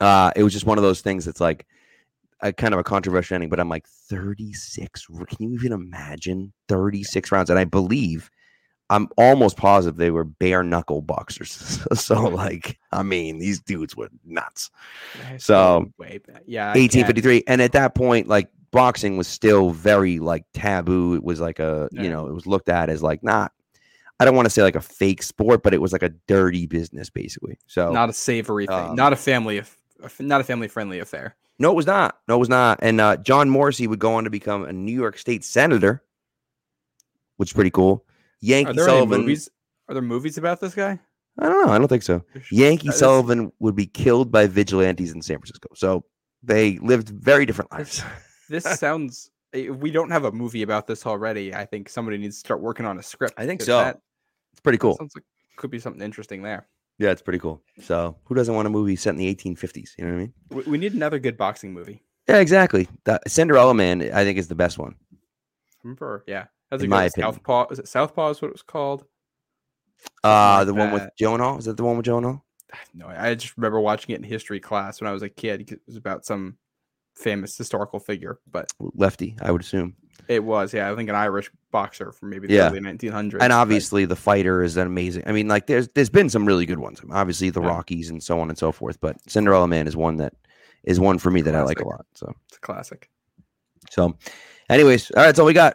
uh, it was just one of those things that's like a kind of a controversial ending. But I'm like, 36. Can you even imagine 36 rounds? And I believe I'm almost positive they were bare knuckle boxers. [laughs] so, like, I mean, these dudes were nuts. So, way back. Yeah, 1853, and at that point, like, boxing was still very like taboo. It was like a, you know, it was looked at as like not. I don't want to say like a fake sport, but it was like a dirty business, basically. So not a savory thing, um, not a family, not a family friendly affair. no, it was not. No, it was not. And uh, John Morrissey would go on to become a New York State senator, which is pretty cool. Yankee Are there Sullivan. movies? Are there movies about this guy? I don't know. I don't think so. Yankee That is- Sullivan would be killed by vigilantes in San Francisco. So they lived very different lives. This [laughs] sounds. If we don't have a movie about this already, I think somebody needs to start working on a script. I think so. that It's pretty cool. Sounds like could be something interesting there. Yeah, it's pretty cool. So who doesn't want a movie set in the 1850s? You know what I mean? We, we need another good boxing movie. Yeah, exactly. The Cinderella Man, I think, is the best one. Remember? Yeah, That's a in good my opinion. Southpaw. Is it Southpaw? Is what it was called? Uh, like the one with that. Jonah. Is that the one with Jonah? No, I just remember watching it in history class when I was a kid. It was about some famous historical figure, but Lefty, I would assume. it was, yeah, I think an Irish boxer from maybe the Yeah. early 1900s. And but- obviously, the fighter is an amazing. I mean, like there's there's been some really good ones. Obviously, the Yeah. Rockies and so on and so forth. But Cinderella Man is one that is one for me that I like a lot. So it's a classic. so, anyways, all right. That's all we got.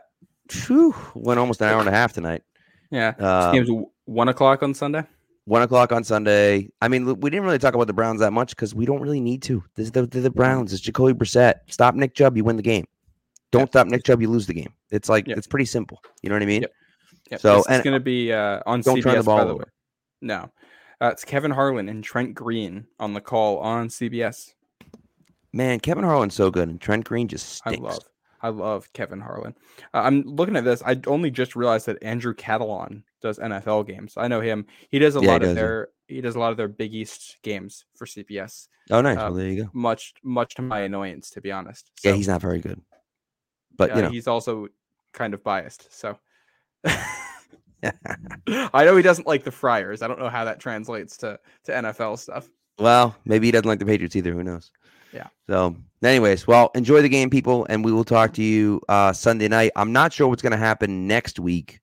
Whew, went almost an hour and a half tonight. Yeah, Uh, game's one o'clock on Sunday. One o'clock on Sunday. I mean, we didn't really talk about the Browns that much because we don't really need to. This is the, they're the Browns. It's Jacoby Brissett. Stop Nick Chubb, you win the game. Don't Yep. stop Nick Chubb, you lose the game. It's like Yep. it's pretty simple. You know what I mean? Yep. Yep. So, is going to be uh, on Don't CBS. turn the ball by the over. way. No, uh, it's Kevin Harlan and Trent Green on the call on CBS. Man, Kevin Harlan's so good, and Trent Green just stinks. I love, I love Kevin Harlan. Uh, I'm looking at this. I only just realized that Andrew Catalon does NFL games. I know him. He does a Yeah, lot does, of yeah. their. He does a lot of their Big East games for CBS. Oh, nice. Um, well, there you go. Much, much to my annoyance, to be honest. Yeah, he's not very good, but uh, you know, he's also kind of biased. So. [laughs] [laughs] I know he doesn't like the Friars. I don't know how that translates to to NFL stuff. well, maybe he doesn't like the Patriots either. Who knows? Yeah. So, anyways, well, enjoy the game, people, and we will talk to you uh, Sunday night. I'm not sure what's going to happen next week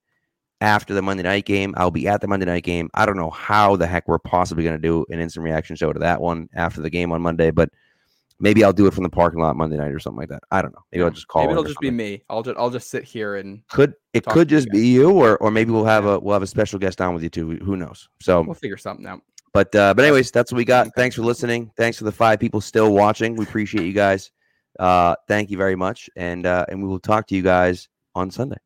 after the Monday night game. I'll be at the Monday night game. I don't know how the heck we're possibly going to do an instant reaction show to that one after the game on Monday, but maybe I'll do it from the parking lot Monday night or something like that. I don't know. Maybe I'll just call. Maybe it'll just be me. I'll just I'll just sit here and Could it could to you just be you, or or maybe we'll have a we'll have a special guest on with you too. Who knows? So we'll figure something out. But uh, but anyways, that's what we got. Thanks for listening. Thanks for the five people still watching. We appreciate you guys. Uh, thank you very much, and uh, and we will talk to you guys on Sunday.